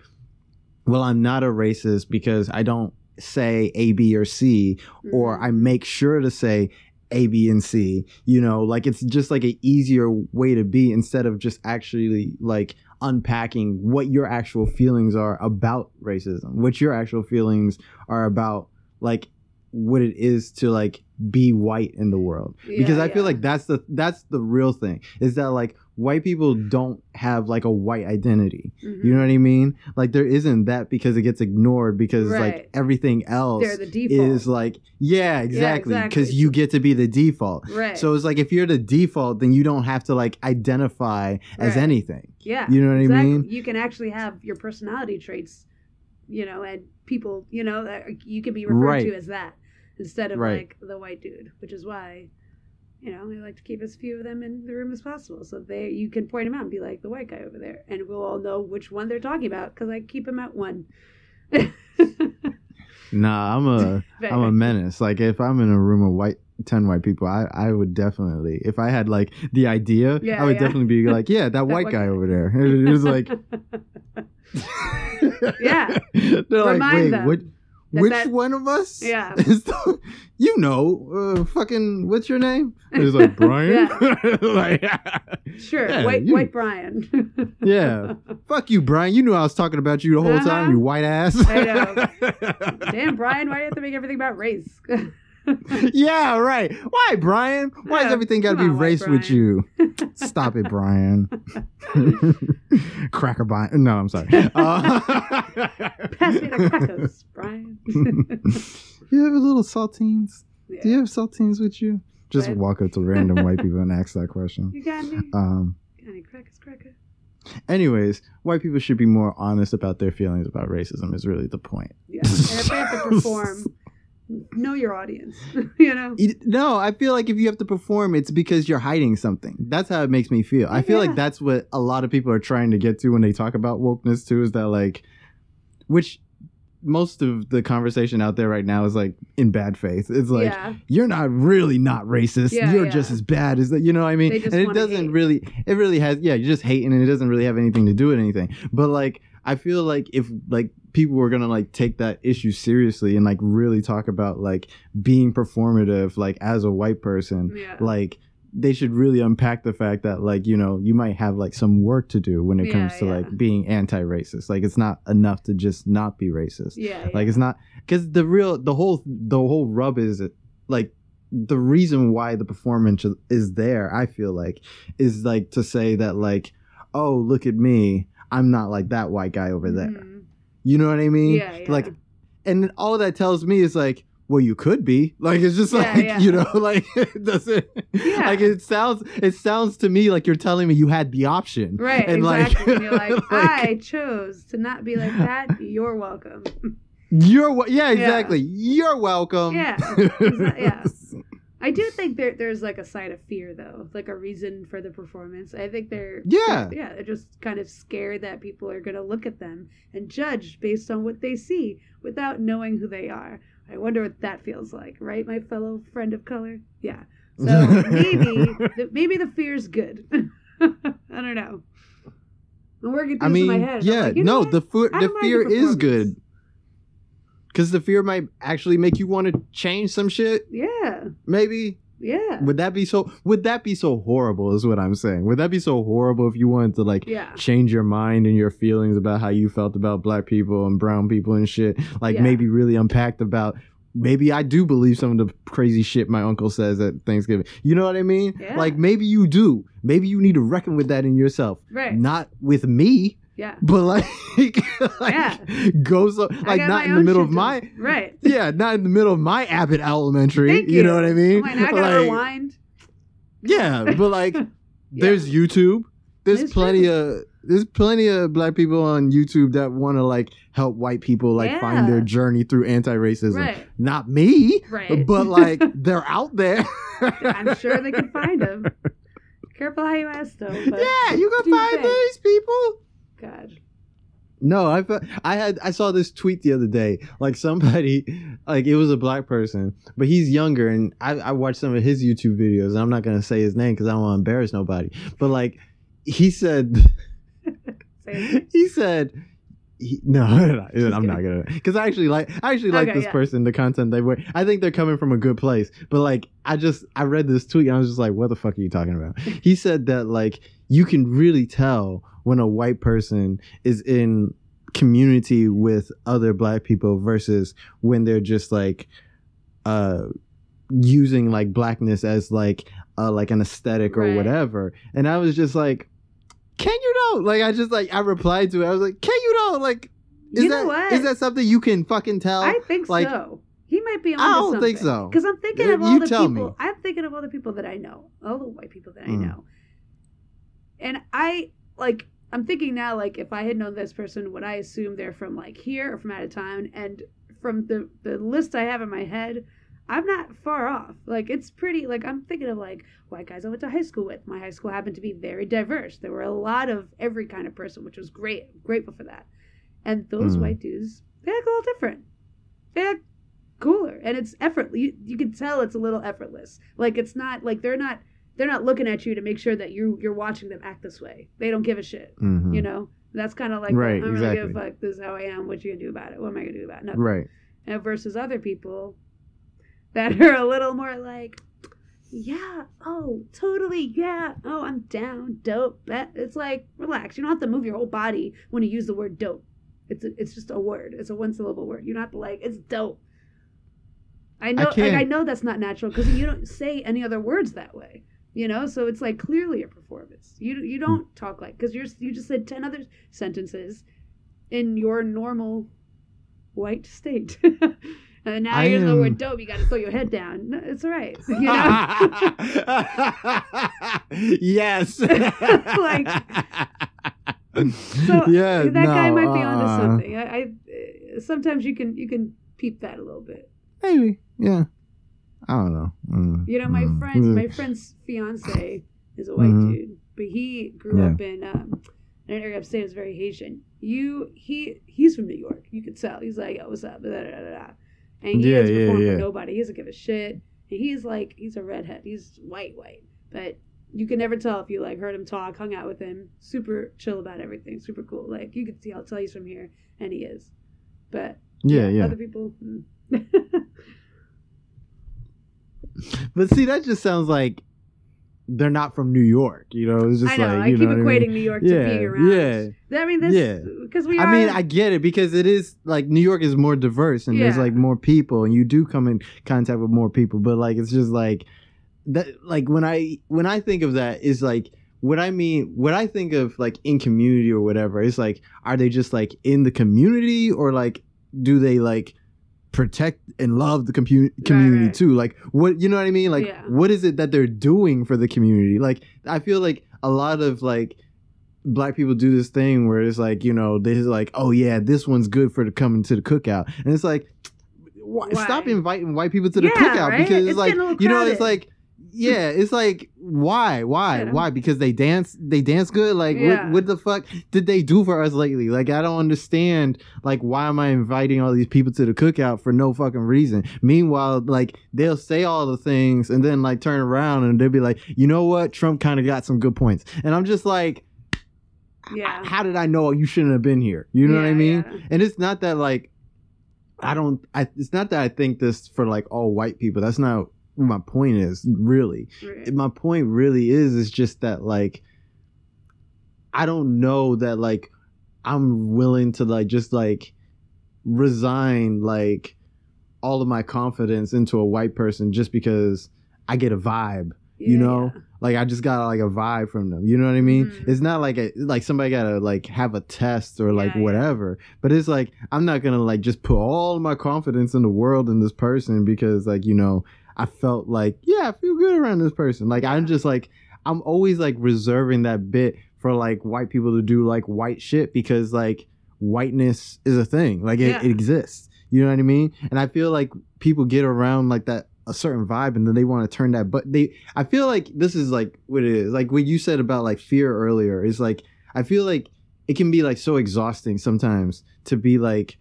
well i'm not a racist because i don't say a b or c or Mhm. I make sure to say A, B, and C. You know, like it's just like an easier way to be instead of just actually like unpacking what your actual feelings are about racism, what your actual feelings are about like what it is to like be white in the world. because Yeah, I feel like that's the that's the real thing is that like white people don't have like a white identity. Mhm. You know what I mean? Like there isn't that because it gets ignored because Right. like everything else the is like yeah exactly exactly. because you get to be the default right. so it's like if you're the default then you don't have to like identify as Right. anything Yeah. You know what I mean? You can actually have your personality traits, you know, and people, you know, that you can be referred Right. to as that instead of like the white dude, which is why, you know, we like to keep as few of them in the room as possible. So they you can point them out and be like the white guy over there, and we'll all know which one they're talking about because I keep them at one. Nah, I'm a I'm a menace. Like if I'm in a room of white ten white people, I I would definitely if I had like the idea, Yeah, I would yeah. definitely be like, yeah, that, white white guy guy. over there. It was like, Yeah. they're like, wait, them what? That Which that- one of us? Yeah. the- you know, uh, fucking, what's your name? It's like Brian. like, Sure, Yeah, white you- white Brian. yeah. Fuck you, Brian. You knew I was talking about you the whole Uh-huh. time. You white ass. I know. Damn, Brian, why do you have to make everything about race? yeah, right. Why, Brian? Why does everything got to be race with you? Stop it, Brian. Cracker Brian. No, I'm sorry. Uh, Pass me the crackers, Brian. you have a little saltines? Yeah. Do you have saltines with you? Just What? walk up to random white people and ask that question. You got any? Um, Got any crackers, cracker? anyways, white people should be more honest about their feelings about racism. Is really the point. Yeah. And if they have to perform, know your audience. you know? No, I feel like if you have to perform, it's because you're hiding something. That's how it makes me feel. I feel Yeah. like that's what a lot of people are trying to get to when they talk about wokeness too. Is that like, which most of the conversation out there right now is like in bad faith. It's like yeah. you're not really not racist. Yeah, you're just as bad as that. You know what I mean? And it doesn't hate. really. It really has. Yeah, you're just hating, and it doesn't really have anything to do with anything. But like, I feel like if like people were gonna like take that issue seriously and like really talk about like being performative, like as a white person, Yeah. like they should really unpack the fact that like you know you might have like some work to do when it Yeah, comes to yeah. like being anti-racist like it's not enough to just not be racist yeah. like it's not because the real the whole the whole rub is like the reason why the performance is there i feel like is like to say that like oh look at me i'm not like that white guy over there Mhm. you know what i mean Yeah, yeah. like and all that tells me is like well you could be like it's just Yeah, like you know like it doesn't Yeah. like it sounds it sounds to me like you're telling me you had the option Right, and exactly. like, and you're like, like, I chose to not be like that. You're welcome. you're yeah exactly you're welcome Yeah, exa- yeah. I do think there there's like a side of fear though, like a reason for the performance. I think they're Yeah. yeah, they're just kind of scared that people are gonna look at them and judge based on what they see without knowing who they are. I wonder what that feels like, right, my fellow friend of color? Yeah. So maybe the, maybe the fear's good. I don't know. I'm working through I mean, my head. yeah, like, you know no, what? the fear, the fear is good because the fear might actually make you want to change some shit. Yeah, Maybe yeah, would that be so? Would that be so horrible? Is what I'm saying. Would that be so horrible if you wanted to like yeah. change your mind and your feelings about how you felt about black people and brown people and shit? Like Yeah. maybe really unpacked about. Maybe I do believe some of the crazy shit my uncle says at Thanksgiving. You know what I mean? Yeah. Like maybe you do. Maybe you need to reckon with that in yourself. Right. Not with me, Yeah. but like, like Yeah. go so like not in the middle of my right. yeah, not in the middle of my Abbott Elementary. Thank you. you. know what I mean? And I gotta Like, rewind. Yeah, but like there's YouTube. There's It's plenty true. of there's plenty of black people on YouTube that want to like help white people like find their journey through anti-racism. Right. Not me, Right. but like they're out there. I'm sure they can find them. Careful how you ask though. But yeah, you can find these people. God. No, I I had I saw this tweet the other day. Like somebody, like it was a black person, but he's younger, and I, I watched some of his YouTube videos. And I'm not gonna say his name because I don't want to embarrass nobody. But like, he said, he said. He, no, I'm not gonna because I actually like I actually like Okay, this yeah. person, the content they wear. I think they're coming from a good place. But like, I just I read this tweet and I was just like, what the fuck are you talking about? he said that like you can really tell when a white person is in community with other black people versus when they're just like uh using like blackness as like uh like an aesthetic or Right. whatever and i was just like can you know like i just like i replied to it i was like can you know like is you that know what? is that something you can fucking tell I think like- so. He might be on I don't think so. Because I'm thinking of all you the tell people. me. I'm thinking of all the people that I know, all the white people that I Mm. know. And I like. I'm thinking now, like, if I had known this person, would I assume they're from like here or from out of town? And from the the list I have in my head, I'm not far off. Like, it's pretty. Like, I'm thinking of like white guys I went to high school with. My high school happened to be very diverse. There were a lot of every kind of person, which was great. grateful for that. And those Mm. white dudes, they look a little different. eh, cooler and it's effort you, you can tell it's a little effortless like it's not like they're not they're not looking at you to make sure that you you're watching them act this way. They don't give a shit Mhm. you know? That's kind of like Right, I don't really give a exactly. fuck this is how I am what you gonna do about it? What am I gonna do about it? Nothing Right. and versus other people that are a little more like yeah oh totally yeah oh i'm down dope. That it's like relax you don't have to move your whole body when you use the word dope. It's a, it's just a word it's a one syllable word. You don't have to like it's dope. I know like, i know that's not natural because you don't say any other words that way you know? So it's like clearly a performance. You you don't talk like because you're you just said 10 other sentences in your normal white state. And now I you're the am- word dope. You got to throw your head down. No, it's all right you know? Yes. Like- so yeah, that guy no, might be onto uh, something. I, I sometimes you can you can peep that a little bit. Maybe, yeah. I don't know. Mm, you know my mm, friend mm. my friend's fiance is a white Mhm. dude but he grew Yeah. up in um an area upstate that's very Haitian. You he he's from New York. You could tell. He's like, yo, what's up? Da, da, da. And he Yeah, has yeah, performed for nobody. He doesn't give a shit. And he's like he's a redhead. He's white white. But you can never tell if you like heard him talk, hung out with him. Super chill about everything. Super cool. Like you could see, I'll tell he's from here, and he is. But Yeah, yeah. other people. But see, that just sounds like they're not from New York. You know, it's just I know. like I you keep know what equating I mean? New York to being around. yeah. I mean, this Yeah. because we Are, I mean, I get it because it is like New York is more diverse and there's like more people and you do come in contact with more people. But like it's just like that. Like when I when I think of that is like what I mean. What I think of like in community or whatever is like are they just like in the community or like do they like protect and love the commu- community right. too like what you know what i mean like Yeah. what is it that they're doing for the community like i feel like a lot of like black people do this thing where it's like you know they're like oh yeah this one's good for the coming to the cookout and it's like wh- Why? stop inviting white people to the Yeah, cookout right? because it's, It's like getting a little you know it's like yeah it's like why why Yeah. why because they dance they dance good like Yeah. what, what the fuck did they do for us lately like i don't understand like why am i inviting all these people to the cookout for no fucking reason meanwhile like they'll say all the things and then like turn around and they'll be like you know what trump kind of got some good points and i'm just like yeah. how did I know you shouldn't have been here? You know what I mean? yeah. And it's not that like I don't I it's not that I think this for like all white people. That's not my point is, really. Right. My point really is is just that like I don't know that like I'm willing to like just like resign like all of my confidence into a white person just because I get a vibe you know yeah. like i just got like a vibe from them you know what i mean Mhm. it's not like a like somebody gotta like have a test or like Yeah, yeah. whatever but it's like i'm not gonna like just put all my confidence in the world in this person because like you know i felt like yeah i feel good around this person like i'm just like i'm always like reserving that bit for like white people to do like white shit because like whiteness is a thing like it, Yeah. it exists you know what i mean and i feel like people get around like that a certain vibe and then they want to turn that but they I feel like this is like what it is. Like what you said about like fear earlier is like I feel like it can be like so exhausting sometimes to be like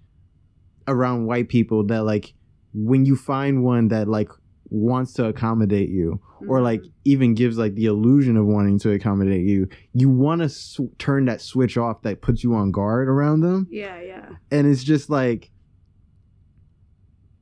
around white people that like when you find one that like wants to accommodate you or like Mhm. even gives like the illusion of wanting to accommodate you, you want to sw- turn that switch off that puts you on guard around them Yeah, yeah. and it's just like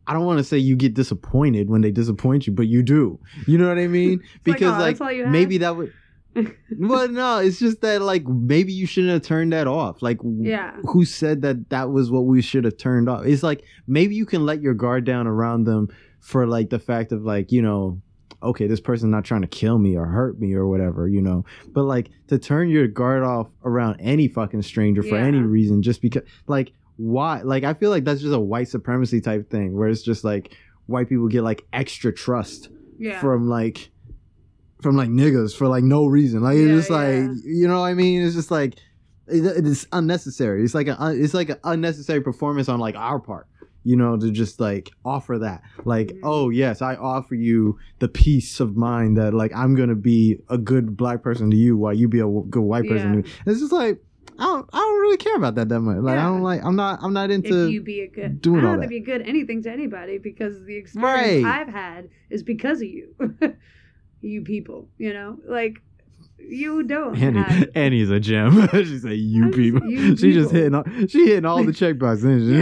I don't want to say you get disappointed when they disappoint you, but you do. You know what I mean? Like, because oh, like, you have? maybe that would. well, no, it's just that like maybe you shouldn't have turned that off. Like, Yeah. who said that that was what we should have turned off? It's like maybe you can let your guard down around them for like the fact of like you know, okay, this person's not trying to kill me or hurt me or whatever, you know. But like to turn your guard off around any fucking stranger for Yeah. any reason, just because like why? Like I feel like that's just a white supremacy type thing where it's just like white people get like extra trust Yeah. from like from like niggas for like no reason. Like Yeah, it's just like yeah. you know what I mean. It's just like it, it's unnecessary. It's like a it's like an unnecessary performance on like our part. You know, to just like offer that, like, Mhm. oh yes, I offer you the peace of mind that like I'm gonna be a good black person to you while you be a w- good white person. Yeah. to me. It's just like I don't I don't really care about that that much. Like I don't like I'm not I'm not into if you be a good, doing I don't all have to be good anything to anybody because the experience Right. I've had is because of you, you people. You know, like you don't Annie, have. Annie's a gem. she said, "You people." you she just hitting all. She hitting all the check boxes. she?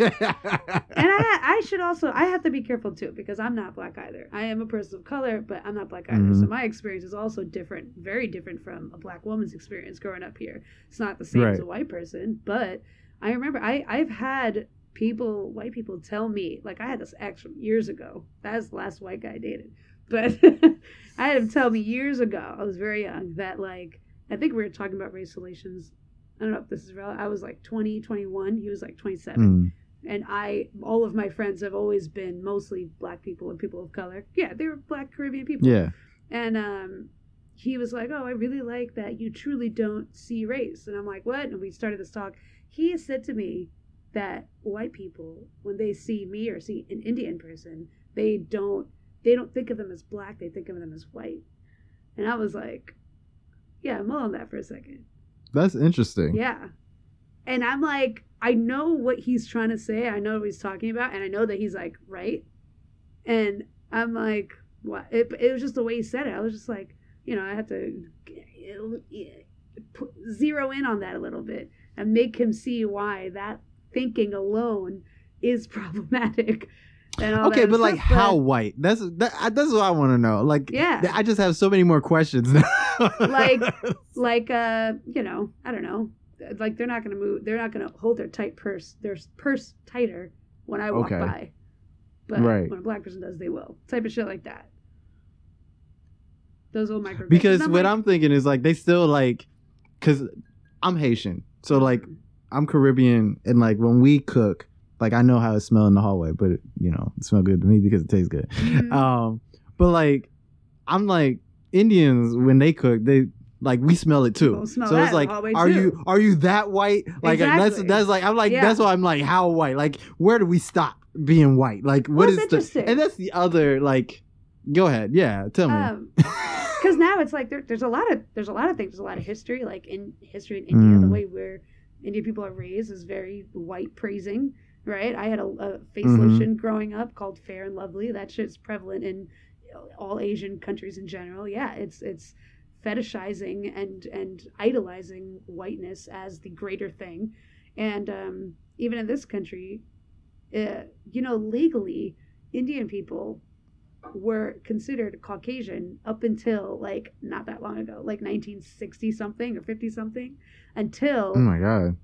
And I, I should also, I have to be careful too because I'm not black either. I am a person of color, but I'm not black either. So Mhm. my experience is also different, very different from a black woman's experience growing up here. It's not the same as a white person, but I remember I, I've had people, white people, tell me, like I had this ex from years ago. That's the last white guy I dated, but I had him tell me years ago. I was very young that like I think we were talking about race relations. I don't know if this is real. I was like 20, 21. He was like 27 Mm. and I all of my friends have always been mostly black people and people of color. Yeah, they were black Caribbean people. Yeah. And um he was like, "Oh, I really like that you truly don't see race." And I'm like, "What?" And we started this talk. He said to me that white people when they see me or see an Indian person, they don't they don't think of them as black, they think of them as white. And I was like, "Yeah, mull on that for a second. That's interesting. Yeah. And I'm like, I know what he's trying to say. I know what he's talking about. And I know that he's like, right. And I'm like, what? It, it was just the way he said it. I was just like, you know, I had to zero in on that a little bit and make him see why that thinking alone is problematic. Okay, but like stuff, how white? That's that, that's what I want to know. Like, Yeah. I just have so many more questions. Like- like uh you know i don't know like they're not gonna move they're not gonna hold their tight purse their purse tighter when i walk Okay. by but Right. when a black person does they will type of shit like that those little micro because what I'm thinking is like they still like, cause I'm Haitian, so like I'm Caribbean, and like when we cook, like I know how it smells in the hallway, but it, you know it smells good to me because it tastes good. Mhm. Um, but like I'm like Indians when they cook, they like we smell it too. Smell so it's like, are too. you are you that white? Like that's Exactly. that's like I'm like Yeah. that's why I'm like how white? Like where do we stop being white? Like what Well, is the and that's the other like. Go ahead, yeah, tell me. um because now it's like there, there's a lot of there's a lot of things there's a lot of history like in history in india the Mm. way where indian people are raised is very white praising right i had a, a face Mhm. lotion growing up called fair and lovely that shit's prevalent in all asian countries in general yeah it's it's fetishizing and and idolizing whiteness as the greater thing and um even in this country uh, you know legally indian people were considered Caucasian up until like not that long ago, like 1960 something or 50 something, until oh my god.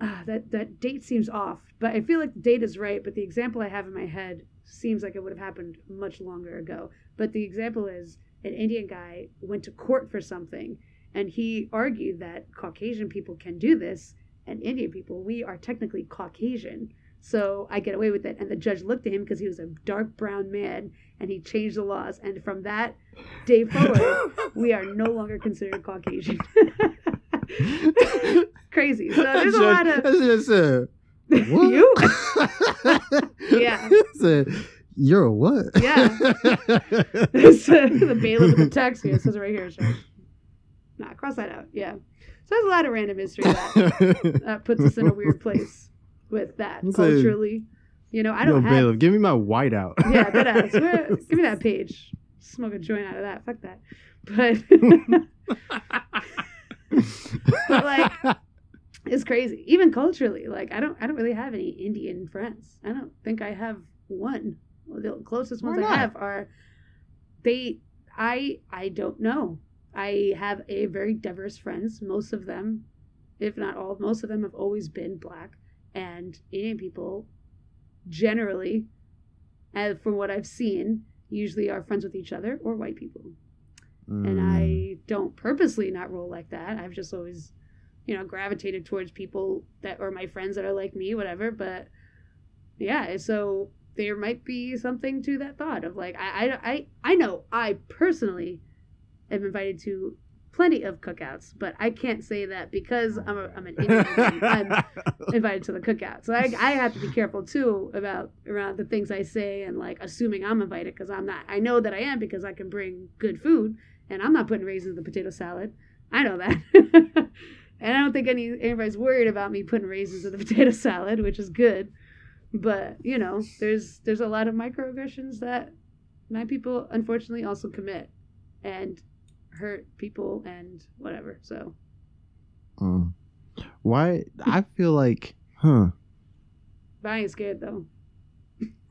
Ah, that that date seems off. But I feel like the date is right. But the example I have in my head seems like it would have happened much longer ago. But the example is an Indian guy went to court for something, and he argued that Caucasian people can do this, and Indian people we are technically Caucasian. So I get away with it. And the judge looked at him because he was a dark brown man and he changed the laws. And from that day forward, we are no longer considered Caucasian. Crazy. So there's a lot of. That's just uh, what? you? Yeah. Said, You're a what? Yeah. It's, uh, the bailiff of the text here it says it right here. Nah, cross that out. Yeah. So there's a lot of random history that, that puts us in a weird place with that culturally. You know, I don't have. bailiff, give me my whiteout. Yeah, that ass. Give me that page. Smoke a joint out of that. Fuck that. But But, like, it's crazy. Even culturally, like I don't I don't really have any Indian friends. I don't think I have one. Well, the closest ones I have are they I I don't know. I have a very diverse friends. Most of them, if not all, most of them have always been black and Indian people generally and from what I've seen usually are friends with each other or white people and Mm. I don't purposely not roll like that. I've just always, you know, gravitated towards people that or my friends that are like me, whatever. But yeah, so there might be something to that thought of like I I I, I know I personally am invited to plenty of cookouts, but I can't say that because I'm a, I'm an Indian. I'm invited to the cookout. So I, I have to be careful too about around the things I say and like assuming I'm invited because I'm not. I know that I am because I can bring good food and I'm not putting raisins in the potato salad. I know that. And I don't think any anybody's worried about me putting raisins in the potato salad, which is good. But you know, there's there's a lot of microaggressions that my people unfortunately also commit and hurt people and whatever. So Mm. Why? I feel like, huh? but I ain't scared though.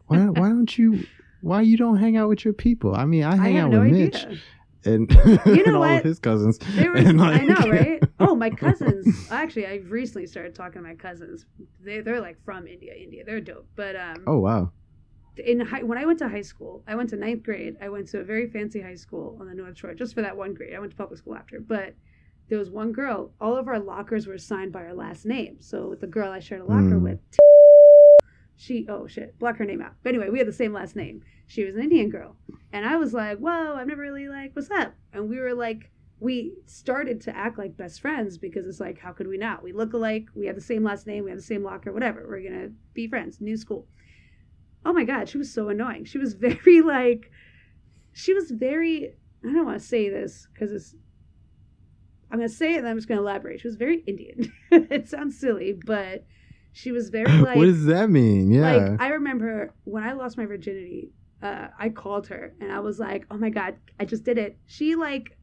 Why? Why don't you? Why you don't hang out with your people? I mean, I I hang have out no with idea. Mitch and, You know and all what? of his cousins. Were, And, I know, right? Oh, my cousins. Actually, I recently started talking to my cousins. They they're like from India, India. They're dope. But um, Oh wow. in high, when I went to high school, I went to ninth grade. I went to a very fancy high school on the North Shore just for that one grade. I went to public school after, but there was one girl. All of our lockers were signed by our last name. So the girl I shared a locker Mm. with, she oh shit, block her name out. But anyway, we had the same last name. She was an Indian girl, and I was like, whoa, I've never really like, what's up? And we were like. We started to act like best friends because it's like, how could we not? We look alike. We have the same last name. We have the same locker. Whatever. We're gonna be friends. New school oh my god she was so annoying she was very like she was very i don't want to say this because it's i'm going to say it and i'm just going to elaborate she was very indian it sounds silly but she was very like what does that mean? Yeah. like i remember when i lost my virginity uh, i called her and i was like oh my god i just did it she like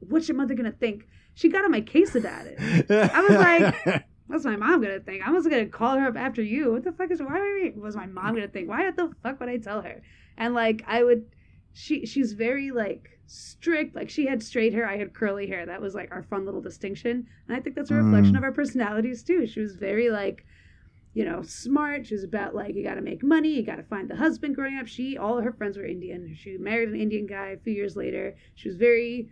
what's your mother gonna think she got on my case about it I was like- What's my mom gonna think? I was gonna call her up after you. What the fuck is why was my mom gonna think? Why the fuck would I tell her? And like I would, she she's very like strict. Like she had straight hair, I had curly hair. That was like our fun little distinction. And I think that's a reflection Mm. of our personalities too. She was very like, you know, smart. She was about like you got to make money, you got to find the husband. Growing up, she all of her friends were Indian. She married an Indian guy a few years later. She was very,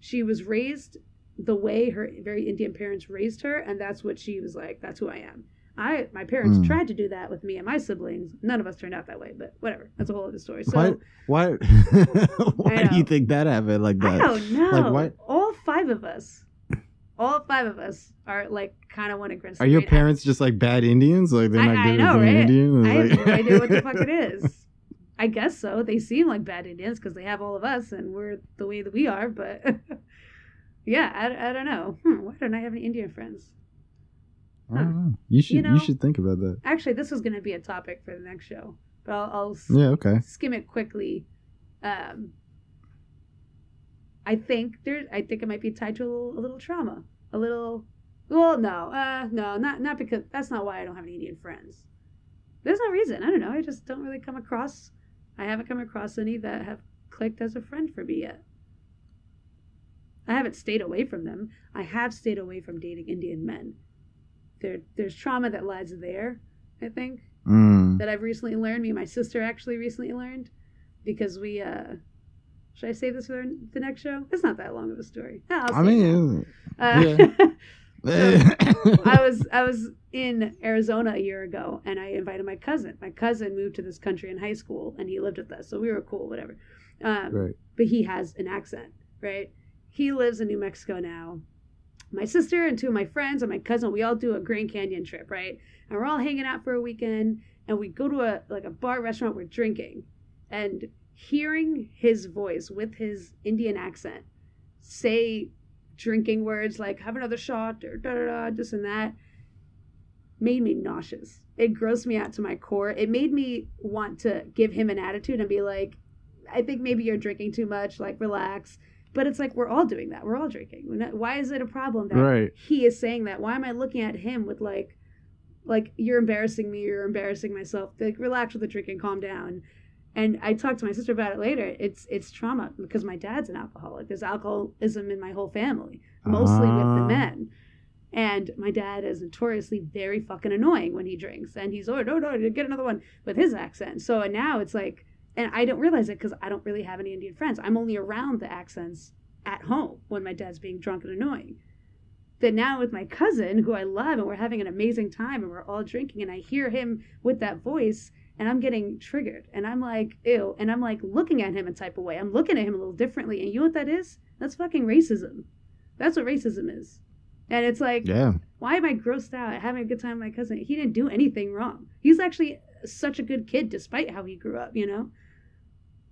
she was raised the way her very Indian parents raised her, and that's what she was like. That's who I am. I my parents Mm. tried to do that with me and my siblings. None of us turned out that way, but whatever. That's a whole other story. So why? Why? why do you think that happened like I that? don't know. Like, what- All five of us, all five of us are like kind of went against. Are your parents just like bad Indians? Like they're I- not I good know, right? Indian? I have no idea what the fuck it is. I guess so. They seem like bad Indians because they have all of us and we're the way that we are. But yeah, I, I don't know. Hmm, why don't I have any Indian friends? I don't know. You should you, know- should think about that. Actually, this was going to be a topic for the next show, but I'll, I'll Yeah. Okay. skim it quickly. Um, I think there. I think it might be tied to a little, a little trauma, a little. Well, no, uh, no, not not because that's not why I don't have any Indian friends. There's no reason. I don't know. I just don't really come across. I haven't come across any that have clicked as a friend for me yet. I haven't stayed away from them. I have stayed away from dating Indian men. There, there's trauma that lies there. I think Mm. that I've recently learned. Me and my sister actually recently learned because we. uh Should I save this for the next show? It's not that long of a story. Yeah, I mean, Uh, yeah. I was I was in Arizona a year ago, and I invited my cousin. My cousin moved to this country in high school, and he lived with us, so we were cool, whatever. Um, right. but he has an accent, right? He lives in New Mexico now. My sister and two of my friends and my cousin, we all do a Grand Canyon trip, right? And we're all hanging out for a weekend, and we go to a like a bar restaurant. We're drinking, and hearing his voice with his Indian accent say drinking words like "have another shot" or da da da, this and that, made me nauseous. It grossed me out to my core. It made me want to give him an attitude and be like, I think maybe you're drinking too much, like relax. But it's like we're all doing that. We're all drinking. Why is it a problem that Right. he is saying that? Why am I looking at him with like, like you're embarrassing me, you're embarrassing myself. Like relax with the drinking, calm down. And I talked to my sister about it later. It's it's trauma because my dad's an alcoholic. There's alcoholism in my whole family, mostly with the Ah. men. And my dad is notoriously very fucking annoying when he drinks. And he's, oh, no, no, get another one with his accent. So now it's like, and I don't realize it because I don't really have any Indian friends. I'm only around the accents at home when my dad's being drunk and annoying. But now with my cousin, who I love, and we're having an amazing time, and we're all drinking, and I hear him with that voice, and I'm getting triggered, and I'm like, ew, and I'm like looking at him a type of way. I'm looking at him a little differently, and you know what that is? That's fucking racism. That's what racism is. And it's like, Yeah. why am I grossed out at having a good time with my cousin? He didn't do anything wrong. He's actually such a good kid despite how he grew up, you know?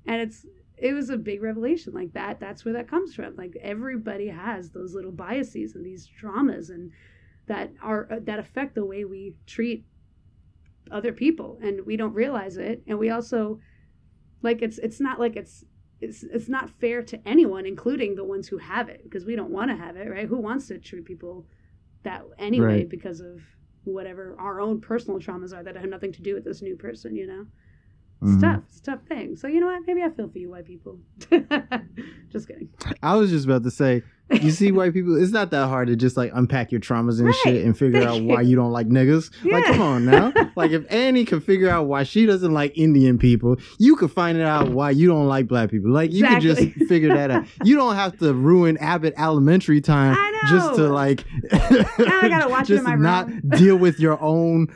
And it's it was a big revelation like that that's where that comes from like everybody has those little biases and these traumas and that are that affect the way we treat other people and we don't realize it. And we also like it's it's not like it's it's it's not fair to anyone including the ones who have it because we don't want to have it right? Who wants to treat people that anyway Right. because of whatever our own personal traumas are that have nothing to do with this new person you know it's Mhm. tough tough thing so you know what maybe i feel for you white people just kidding I was just about to say, you see white people, it's not that hard to just like unpack your traumas and Right. shit and figure Thank out you. why you don't like niggas. Like, come on now. like, if Annie can figure out why she doesn't like Indian people, you could find out why you don't like black people. Like, you could Exactly. just figure that out. You don't have to ruin Abbott Elementary time just to like, I gotta watch it in just my not room. deal with your own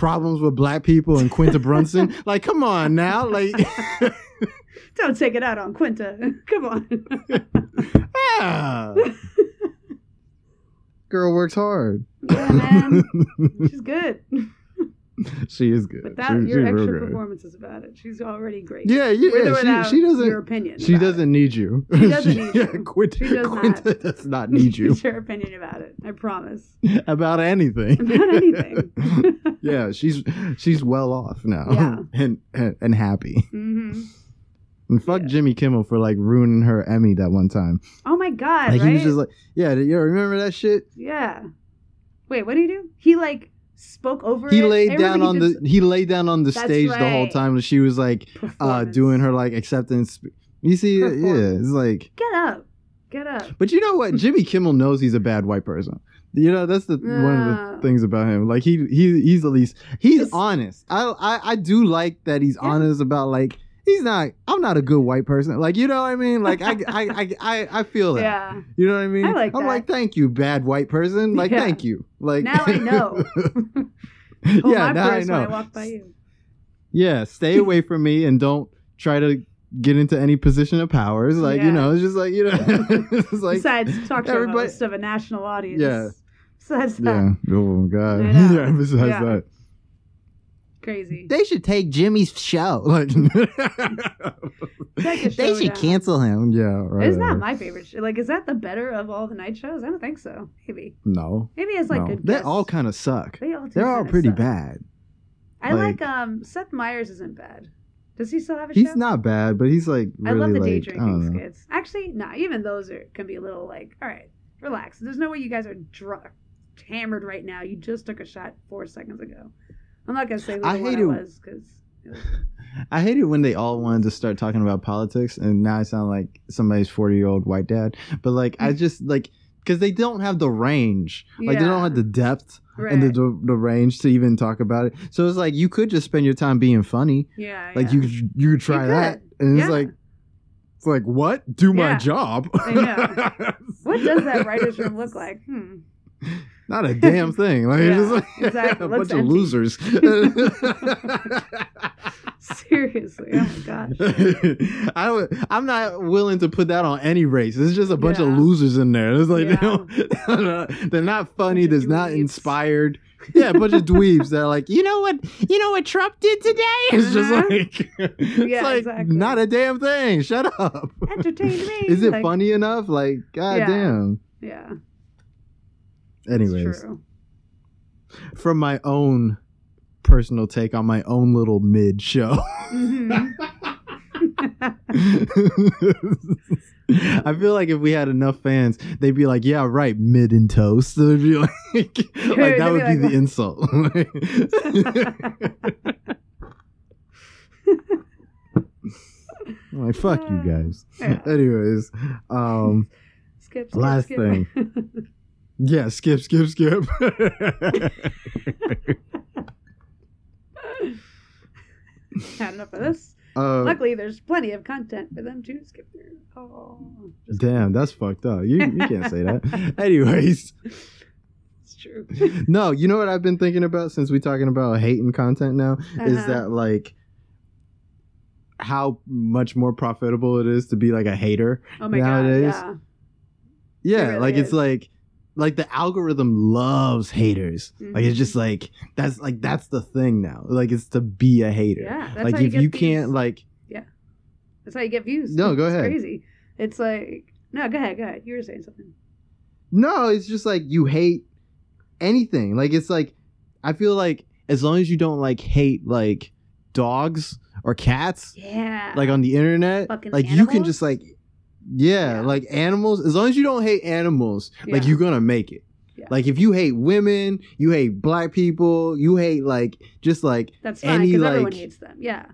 problems with black people and Quinta Brunson. like, come on now. Like, don't take it out on quinta come on ah. girl works hard. yeah man she's good she is good. without She- your extra performances about it she's already great Yeah, yeah, yeah. She, she doesn't. your opinion She doesn't need you. She doesn't need yeah, you. Quinta, She does not. Quinta does not need you It's your opinion about it i promise about anything. About anything. yeah, she's she's well off now. Yeah. and, and and happy. hmm And fuck Yeah. Jimmy Kimmel for like ruining her Emmy that one time. oh my god Like right he was just like, yeah, you remember that shit? yeah wait what did he do he like spoke over He it laid Everything down on just- the he laid down on the stage the whole time that she was like uh doing her like acceptance. You see, yeah, it's like get up get up But you know what? Jimmy Kimmel knows he's a bad white person. You know that's the one of the things about him. Like he he he's at least he's It's- honest. I, I I do like that he's Yeah. honest about like he's not. I'm not a good white person. Like you know what I mean? Like I I I I, feel that. yeah You know what I mean? I like I'm that. like thank you, bad white person. Like Yeah. thank you. Like Now I know. yeah, my now I when I know. walk by you. Yeah, stay away from me and don't try to get into any position of power. It's like you know, it's just like you know, it's like Besides, talk show everybody- host of a national audience. Yeah. Besides that, yeah. Oh god. I know. Yeah. Besides Yeah. that. Crazy. They should take Jimmy's show. Like, a they should down. cancel him. Yeah, right. It's not my favorite. Show. Like, is that the better of all the night shows? I don't think so. Maybe. No, Maybe it's like no. good. They guests. all kind of suck. They all. do They're all pretty suck. bad. I like, Like- um Seth Meyers isn't bad. Does he still have a He's show? He's not bad, but he's like I really love the day like I drinking skits. Actually, nah, even those are can be a little like, all right, relax. There's no way you guys are drunk, hammered right now. You just took a shot four seconds ago. I'm not gonna say who I hate it- was because I hate it when they all wanted to start talking about politics, and now I sound like somebody's forty year old white dad. But like, I just like because they don't have the range, like they don't have the depth right. and the, the range to even talk about it. So it's like you could just spend your time being funny. yeah, Like yeah. you could you could try You that, could. and it's like it's like what? Do my job. I know. What does that writers room look like? Hmm. Not a damn thing. Like Yeah, just like exactly. a bunch of losers. Seriously, oh my gosh. I I'm not willing to put that on any race. It's just a bunch of losers in there. It's like they Yeah. don't, they're not funny. They're not inspired. Yeah, a bunch of dweebs that are like, you know what, you know what Trump did today? It's just Uh-huh. like, it's Yeah, like exactly. not a damn thing. Shut up. Entertain me. Is it Like, funny enough? Like, god Yeah. Damn. Yeah. it's Anyways, from my own personal take on my own little mid show. Mhm. I feel like if we had enough fans, they'd be like, "Yeah, right, mid and toast." They'd be like, like that would be be like, the insult. I'm like, fuck you guys. Yeah. Anyways, um, skip, skip, Last skip. thing. Yeah, skip, skip, skip. Had enough of this. uh, Luckily, there's plenty of content for them to skip through. Oh, damn, that's fucked up. You you can't say that. Anyways, it's true. no, you know what I've been thinking about since we're talking about hating content now is Uh-huh. that like how much more profitable it is to be like a hater. Oh my nowadays. god, Yeah, really like it's like like the algorithm loves haters. Like it's Mhm. just like that's like that's the thing now. Like it's to be a hater. yeah. Like how if get you these- can't like Yeah. That's how you get views. No, go It's ahead. Crazy. It's like no, go ahead, go ahead. You were saying something. No, it's just like you hate anything. Like it's like I feel like as long as you don't like hate like dogs or cats, Yeah. like on the internet, Fucking like you can just like yeah, Yeah. like animals. As long as you don't hate animals, like you're gonna make it. Yeah. Like if you hate women, you hate black people, you hate like just like That's fine because everyone hates them. Yeah.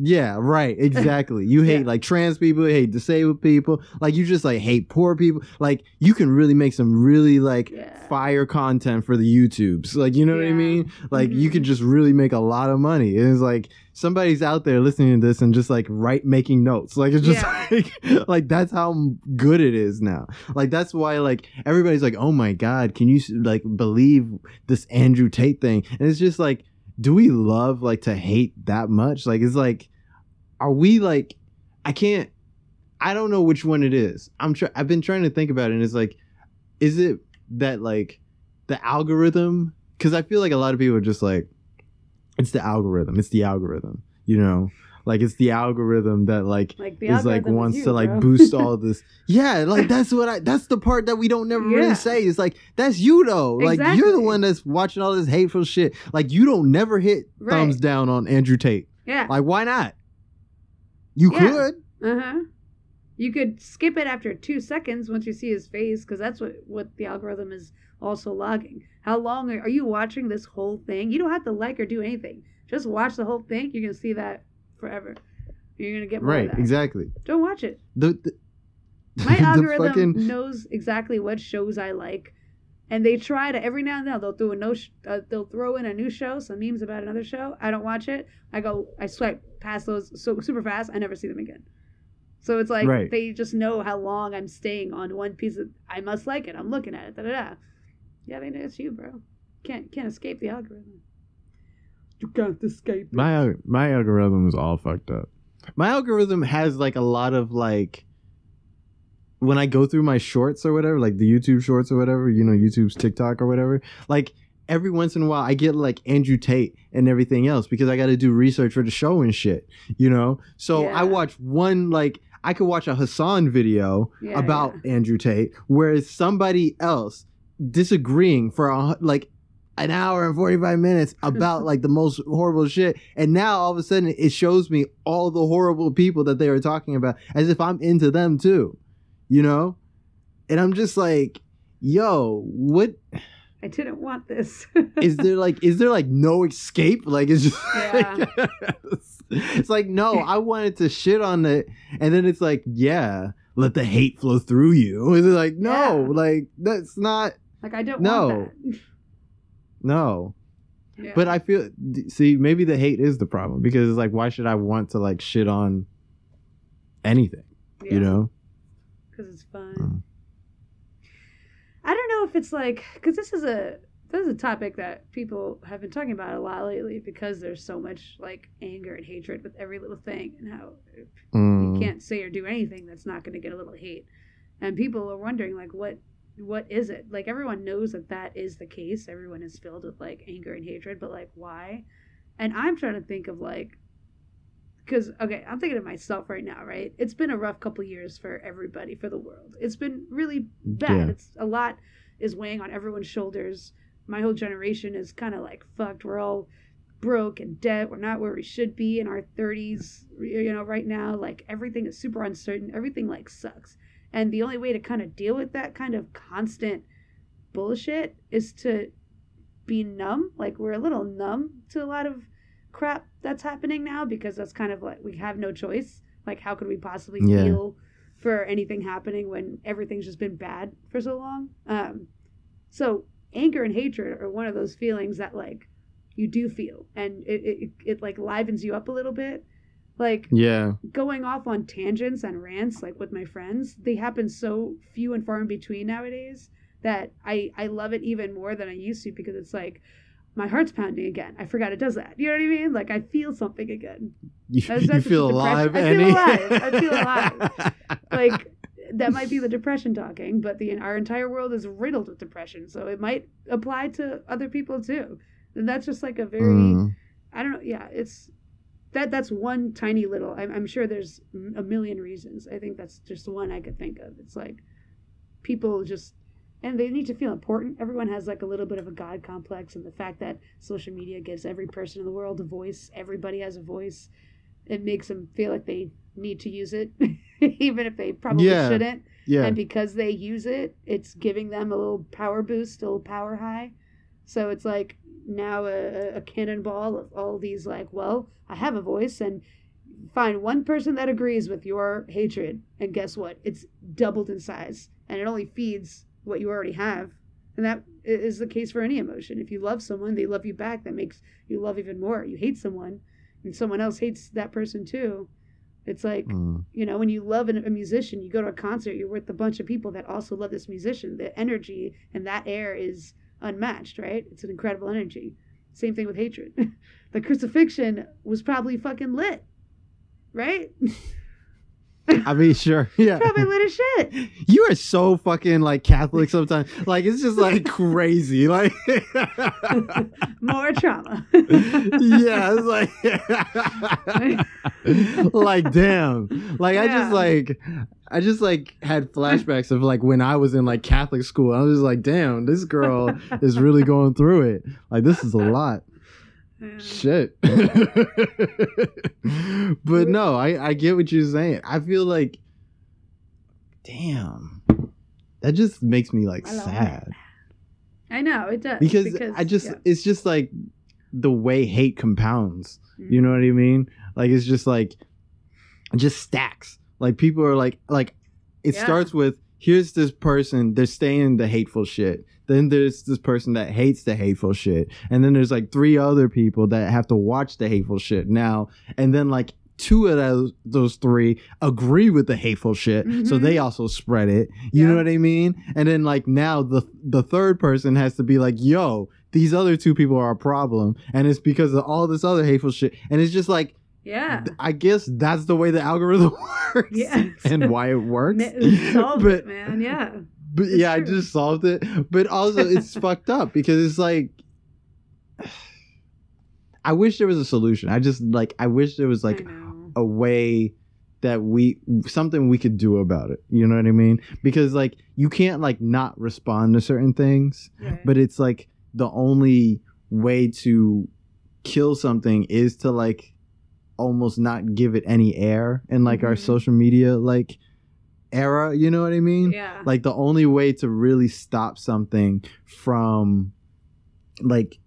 Yeah, right, exactly. You hate Yeah. like trans people, you hate disabled people, like you just like hate poor people. Like you can really make some really like Yeah. fire content for the YouTubes. Like you know what I mean? Like you Mhm. could just really make a lot of money. And it's like somebody's out there listening to this and just like right making notes. Like it's just Yeah. like like that's how good it is now. Like that's why like everybody's like, "Oh my god, can you like believe this Andrew Tate thing?" And it's just like do we love like to hate that much? Like it's like are we like I can't I don't know which one it is. I'm try I've been trying to think about it and it's like is it that like the algorithm cuz I feel like a lot of people are just like it's the algorithm. It's the algorithm, you know? Like it's the algorithm that like Like is like algorithm is wants you, to like bro. boost all this. Yeah, like that's what I that's the part that we don't never Yeah. really say. It's like that's you though. Like you're the one that's watching all this hateful shit. Like you don't never hit Right. thumbs down on Andrew Tate. Yeah. Like why not? You Yeah. could. Uh huh. You could skip it after two seconds once you see his face, because that's what what the algorithm is also logging. How long are, are you watching this whole thing? You don't have to like or do anything. Just watch the whole thing. You're gonna see that forever. You're gonna get more Right, exactly. Don't watch it. The, the My algorithm fucking- knows exactly what shows I like, and they try to every now and then they'll do a no sh- uh, they'll throw in a new show, some memes about another show. I don't watch it. I go I swipe past those so super fast. I never see them again. So it's like Right. they just know how long I'm staying on one piece of. I must like it. I'm looking at it. Da da da. Yeah, they know it's you, bro. Can't can't escape the algorithm. You can't escape. it. my my algorithm is all fucked up. My algorithm has like a lot of like when I go through my shorts or whatever, like the YouTube shorts or whatever, you know, YouTube's TikTok or whatever, like every once in a while I get like Andrew Tate and everything else because I got to do research for the show and shit, you know? So Yeah. I watch one like I could watch a Hasan video Yeah, about Andrew Tate whereas somebody else disagreeing for a, like an hour and 45 minutes about like the most horrible shit and now all of a sudden it shows me all the horrible people that they were talking about as if i'm into them too you know and i'm just like yo what I didn't want this. is there like is there like no escape like it's just Yeah. it's like no i wanted to shit on it and then it's like yeah let the hate flow through you it's like no Yeah. like that's not like I don't No. No Yeah. But I feel see maybe the hate is the problem because it's like why should I want to like shit on anything, Yeah. you know? because it's fun. Mm. I don't know if it's like because this is a this is a topic that people have been talking about a lot lately because there's so much like anger and hatred with every little thing and how you Mm. can't say or do anything that's not going to get a little hate and people are wondering like what what is it? Like everyone knows that that is the case. Everyone is filled with like anger and hatred but like why? And i'm trying to think of like because okay i'm thinking of myself right now right? It's been a rough couple years for everybody for the world. It's been really bad. Yeah. it's a lot is weighing on everyone's shoulders. My whole generation is kind of like fucked. We're all broke and debt. We're not where we should be in our 30s you know right now. Like everything is super uncertain. Everything like sucks and the only way to kind of deal with that kind of constant bullshit is to be numb. Like we're a little numb to a lot of crap that's happening now because that's kind of like we have no choice. Like how could we possibly Yeah. feel for anything happening when everything's just been bad for so long? Um so anger and hatred are one of those feelings that like you do feel. And it, it, it like livens you up a little bit like Yeah. going off on tangents and rants like with my friends they happen so few and far in between nowadays that i i love it even more than i used to because it's like my heart's pounding again i forgot it does that you know what i mean like i feel something again You, That's- you feel alive. I feel alive. I feel alive. like that might be the depression talking but the our entire world is riddled with depression so it might apply to other people too and that's just like a very Mm. I don't know. Yeah, it's that that's one tiny little. I'm, I'm sure there's a million reasons. I think that's just one I could think of. It's like people just and they need to feel important. Everyone has like a little bit of a god complex, and the fact that social media gives every person in the world a voice, everybody has a voice, it makes them feel like they need to use it, even if they probably Yeah. shouldn't. Yeah. And because they use it, it's giving them a little power boost, a little power high. So it's like now a, a cannonball of all these like, well, I have a voice and find one person that agrees with your hatred, and guess what? It's doubled in size, and it only feeds what you already have. And that is the case for any emotion. If you love someone, they love you back. That makes you love even more. You hate someone, and someone else hates that person too. It's like Mm. you know, when you love an- a musician, you go to a concert, you're with a bunch of people that also love this musician. The energy and that air is unmatched, right? It's an incredible energy. Same thing with hatred. the crucifixion was probably fucking lit, right? I mean, sure. Yeah. probably lit as shit. You are so fucking like Catholic sometimes. Like it's just like crazy. Like More trauma. yeah, it's like like damn. Like I just like I just like had flashbacks of like when I was in like Catholic school. I was just like, damn, this girl is really going through it. Like this is a lot. Yeah. Shit. but no, I, I get what you're saying. I feel like, damn, that just makes me like I sad I know it does because, I just, yeah. it's just like the way hate compounds. You mm. know what I mean? Like it's just like, it just stacks. Like people are like, like it Yeah. starts with here's this person they're staying the hateful shit. Then there's this person that hates the hateful shit, and then there's like three other people that have to watch the hateful shit now, and then like two of those those three agree with the hateful shit, so Mhm. they also spread it. You know what I mean? And then like now the the third person has to be like, yo, these other two people are a problem, and it's because of all this other hateful shit, and it's just like. yeah. I guess that's the way the algorithm works, Yeah. and why it works. Solve but it, man. Yeah. But It's yeah, I just solved it. But also, it's fucked up because it's like, I wish there was a solution. I just like, I wish there was like a way that we something we could do about it. You know what I mean? Because like, you can't like not respond to certain things, Right. but it's like the only way to kill something is to like almost not give it any air in like our Mhm. social media like era. You know what I mean? yeah. like the only way to really stop something from like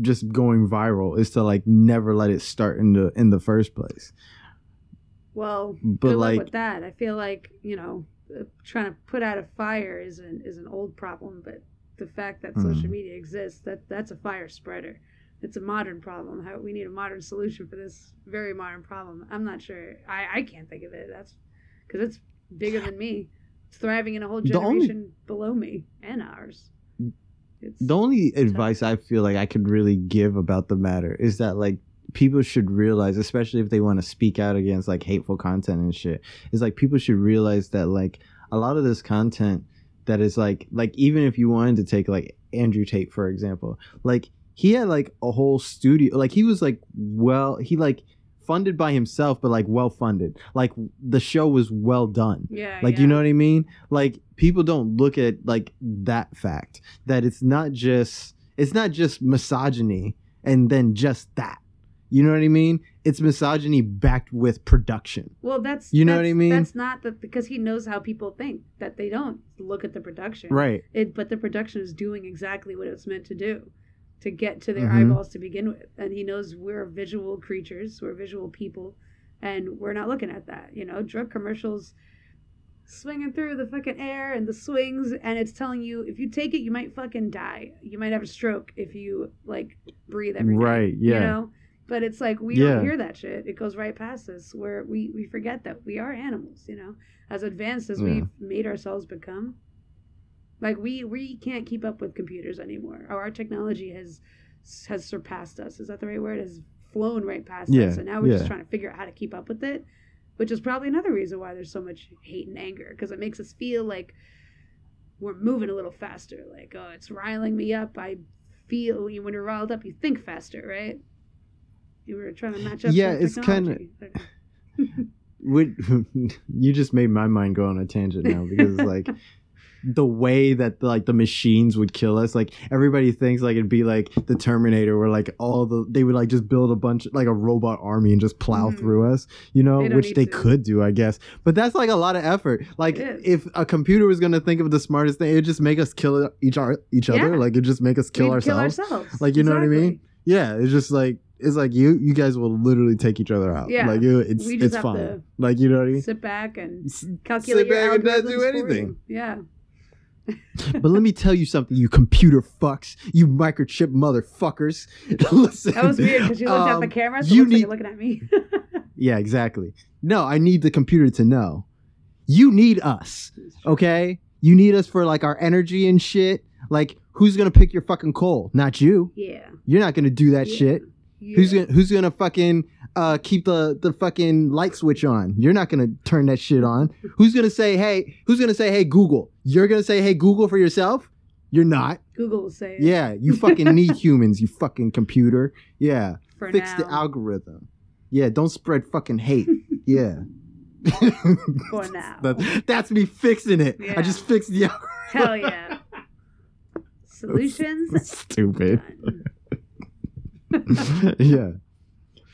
just going viral is to like never let it start in the in the first place Well, but good luck like with that. I feel like you know, uh, trying to put out a fire is an is an old problem, but the fact that social Hmm. media exists that that's a fire spreader. It's a modern problem. How we need a modern solution for this very modern problem. I'm not sure. I I can't think of it. That's because it's bigger than me. It's thriving in a whole The only- generation below me and ours. It's the only advice i feel like i could really give about the matter is that like people should realize especially if they want to speak out against like hateful content and shit is like people should realize that like a lot of this content that is like like even if you wanted to take like andrew tate for example like he had like a whole studio like he was like well he like funded by himself but like well funded like the show was well done. Yeah, like yeah. you know what i mean? Like people don't look at like that fact that it's not just it's not just misogyny and then just that. You know what i mean? It's misogyny backed with production. Well, that's You know what I mean? That's not that because he knows how people think that they don't look at the production. right. It, but the production is doing exactly what it's meant to do, to get to their Mhm. eyeballs to begin with. And he knows we're visual creatures, we're visual people, and we're not looking at that. You know, drug commercials swinging through the fucking air and the swings, and it's telling you if you take it, you might fucking die. You might have a stroke if you like breathe every day. Right, yeah. You know. But it's like we Yeah. don't hear that shit. It goes right past us where we, we forget that we are animals, you know. As advanced as Yeah. we've made ourselves become, like we we can't keep up with computers anymore. Our, our technology has has surpassed us. Is that the right word? Has flown right past Yeah, us, and now we're yeah. just trying to figure out how to keep up with it. Which is probably another reason why there's so much hate and anger because it makes us feel like we're moving a little faster. Like oh, it's riling me up. I feel you when you're riled up, you think faster, right? You were trying to match up. Yeah, it's technology. What you just made my mind go on a tangent now because like the way that like the machines would kill us like everybody thinks like it'd be like the terminator where like all the they would like just build a bunch like a robot army and just plow Mhm. through us you know They which they to. could do i guess but that's like a lot of effort like if a computer was gonna think of the smartest thing it'd just make us kill each our, each other Yeah. like it'd just make us kill ourselves Kill ourselves. Like, you know what I mean? Yeah it's just like it's like you you guys will literally take each other out Yeah. like it, it's it's fine like you know what i mean Sit back and calculate sit back and not do anything. Yeah. but let me tell you something, you computer fucks, you microchip motherfuckers. Listen, That was weird because you looked at the um, camera, so you like need- you're looking at me. Yeah, exactly. No, I need the computer to know. You need us, okay? You need us for like our energy and shit. Like, who's gonna pick your fucking coal? Not you. Yeah. You're not gonna do that Yeah. shit. yeah. Who's gonna Who's gonna fucking uh, keep the the fucking light switch on? You're not gonna turn that shit on. Who's gonna say hey? Who's gonna say hey Google? You're gonna say hey Google for yourself? You're not. Google will say it Yeah, you fucking need humans, you fucking computer. Yeah, for fix now. the algorithm. Yeah, don't spread fucking hate. Yeah. For now. That- that's me fixing it. Yeah. I just fixed the algorithm. Hell yeah. Solutions. Stupid. yeah.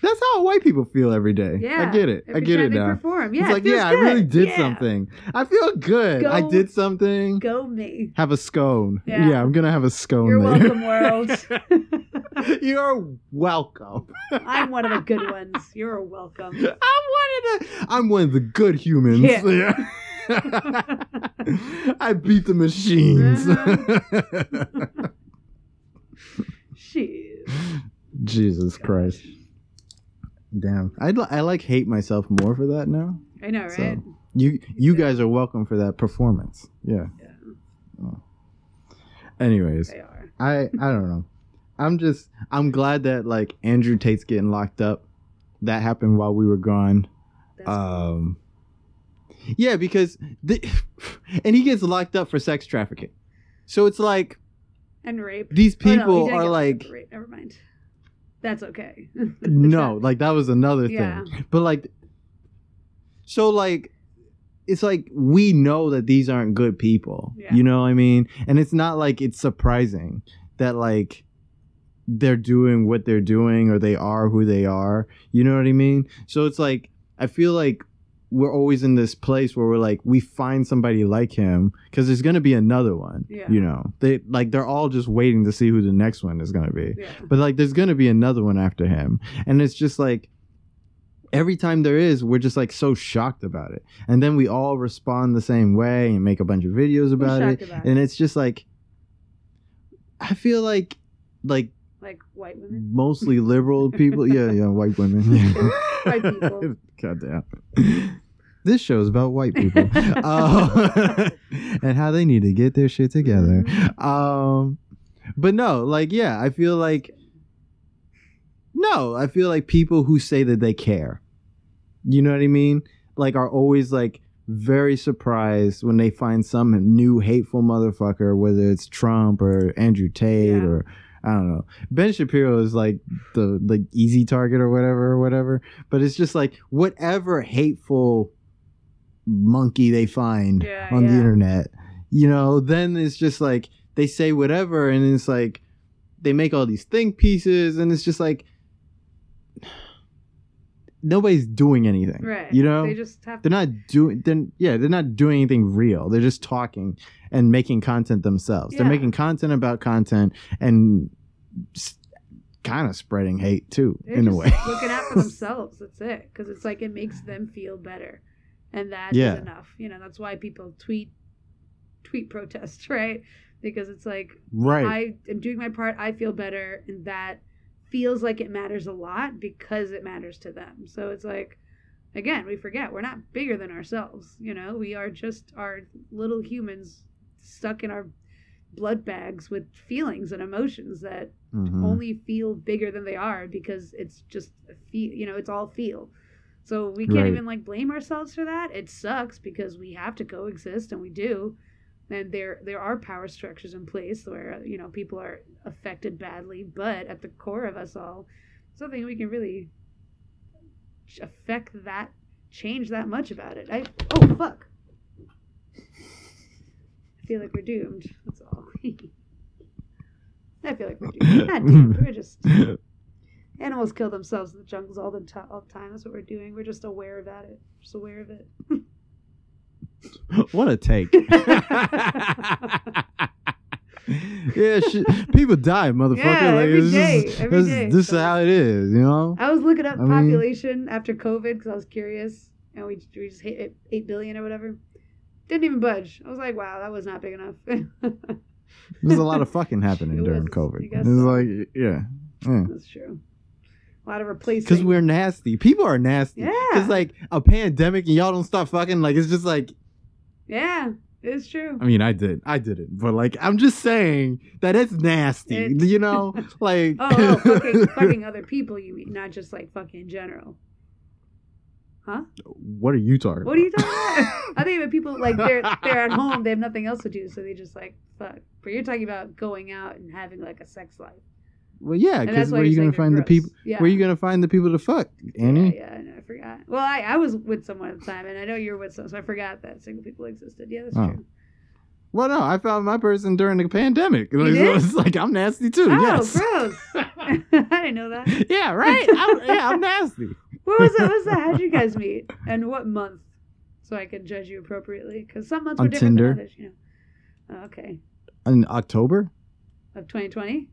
That's how white people feel every day. Yeah. I get it. I get it now. Perform. Yeah. it's it like, feels yeah, I really did Yeah. something. I feel good. I did something. Go me. Have a scone. Yeah. Yeah, I'm gonna have a scone You're later. welcome, world. You're welcome. I'm one of the good ones. You're welcome. I'm one of the I'm one of the good humans. Yeah. I beat the machines. Uh-huh. Shit. Jesus Christ. Damn. I I like hate myself more for that now. I know, right? So, You you guys are welcome for that performance. Yeah. Yeah. Oh. Anyways, They are. I I don't know. I'm just I'm glad that like Andrew Tate's getting locked up. That happened while we were gone. That's Um, yeah, because the, and he gets locked up for sex trafficking. So it's like and rape. these Oh, no, people are like rape. Never mind. That's okay. no, like that was another thing. Yeah. But like, so like, it's like we know that these aren't good people. Yeah. You know what I mean? And it's not like it's surprising that like they're doing what they're doing or they are who they are. You know what I mean? So it's like I feel like we're always in this place where we're like we find somebody like him because there's gonna be another one. Yeah. You know, they like they're all just waiting to see who the next one is gonna be. yeah. But like there's gonna be another one after him. And it's just like every time there is, we're just like so shocked about it. And then we all respond the same way and make a bunch of videos about it. about and it's just like I feel like like Like white women. mostly liberal people yeah, yeah, white women. White people. God damn. This show is about white people. uh, and how they need to get their shit together. Mm-hmm. Um, but no, like yeah, I feel like no, I feel like people who say that they care, you know what I mean, like are always like very surprised when they find some new hateful motherfucker, whether it's Trump or Andrew Tate Yeah. or I don't know. Ben Shapiro is like the like easy target or whatever or whatever, but it's just like whatever hateful monkey they find Yeah, on the internet, you know, then it's just like they say whatever and it's like they make all these think pieces and it's just like nobody's doing anything. Right. You know? They just have they're not doing then yeah, they're not doing anything real. They're just talking and making content themselves. They're making content about content and kind of spreading hate too They're in a way. looking out for themselves. That's it. Because it's like it makes them feel better, and that is Yeah. enough. You know, that's why people tweet, tweet protests, right? Because it's like right. I am doing my part. I feel better, and that feels like it matters a lot because it matters to them. So it's like, again, we forget we're not bigger than ourselves. You know, we are just our little humans stuck in our blood bags with feelings and emotions that Mhm. only feel bigger than they are because it's just a feel you know it's all feel so we can't Right. even like blame ourselves for that it sucks because we have to coexist and we do and there there are power structures in place where you know people are affected badly but at the core of us all something we can really affect that, change that much about it. I oh fuck. I feel like we're doomed. That's all. I feel like we're doomed. Not doomed. We're just animals kill themselves in the jungles all the, to- all the time. That's what we're doing. We're just aware about it. Just aware of it. what a take. yeah, shit. people die, motherfucker. Yeah, like, every it's day, just- every this, day, this so- is how it is, you know. I was looking up I mean- population after COVID because I was curious, and we we just hit eight- eight billion or whatever. Didn't even budge. I was like, wow, that was not big enough. There's a lot of fucking happening It during was. COVID. It's so. like, yeah, yeah. That's true. A lot of replacing. Because we're nasty. People are nasty. Yeah. Because like a pandemic and y'all don't stop fucking. Like it's just like. Yeah, it's true. I mean, I did, I did it, but like I'm just saying that it's nasty. It- you know, like. Oh, oh fucking, fucking other people, you mean, not just like fucking in general. Huh? What are you talking? What are you talking about? I think about people like they're they're at home, they have nothing else to do, so they just like fuck. But you're talking about going out and having like a sex life. Well, yeah, because where are you're gonna find the people? Yeah. Where are you gonna find the people to fuck, Annie? Yeah, yeah, I know, I forgot. Well, I, I was with someone at the time, and I know you were with someone, so I forgot that single people existed. Yeah, that's Oh. true. Well, no, I found my person during the pandemic. Like, so it's like I'm nasty too. Oh, yes. gross! I didn't know that. yeah, right. I'm, yeah, I'm nasty. What was it? What was that? How'd you guys meet? And what month? So I can judge you appropriately. Because some months On were different Tinder. than others, you know. Oh, okay. In October. Of 2020?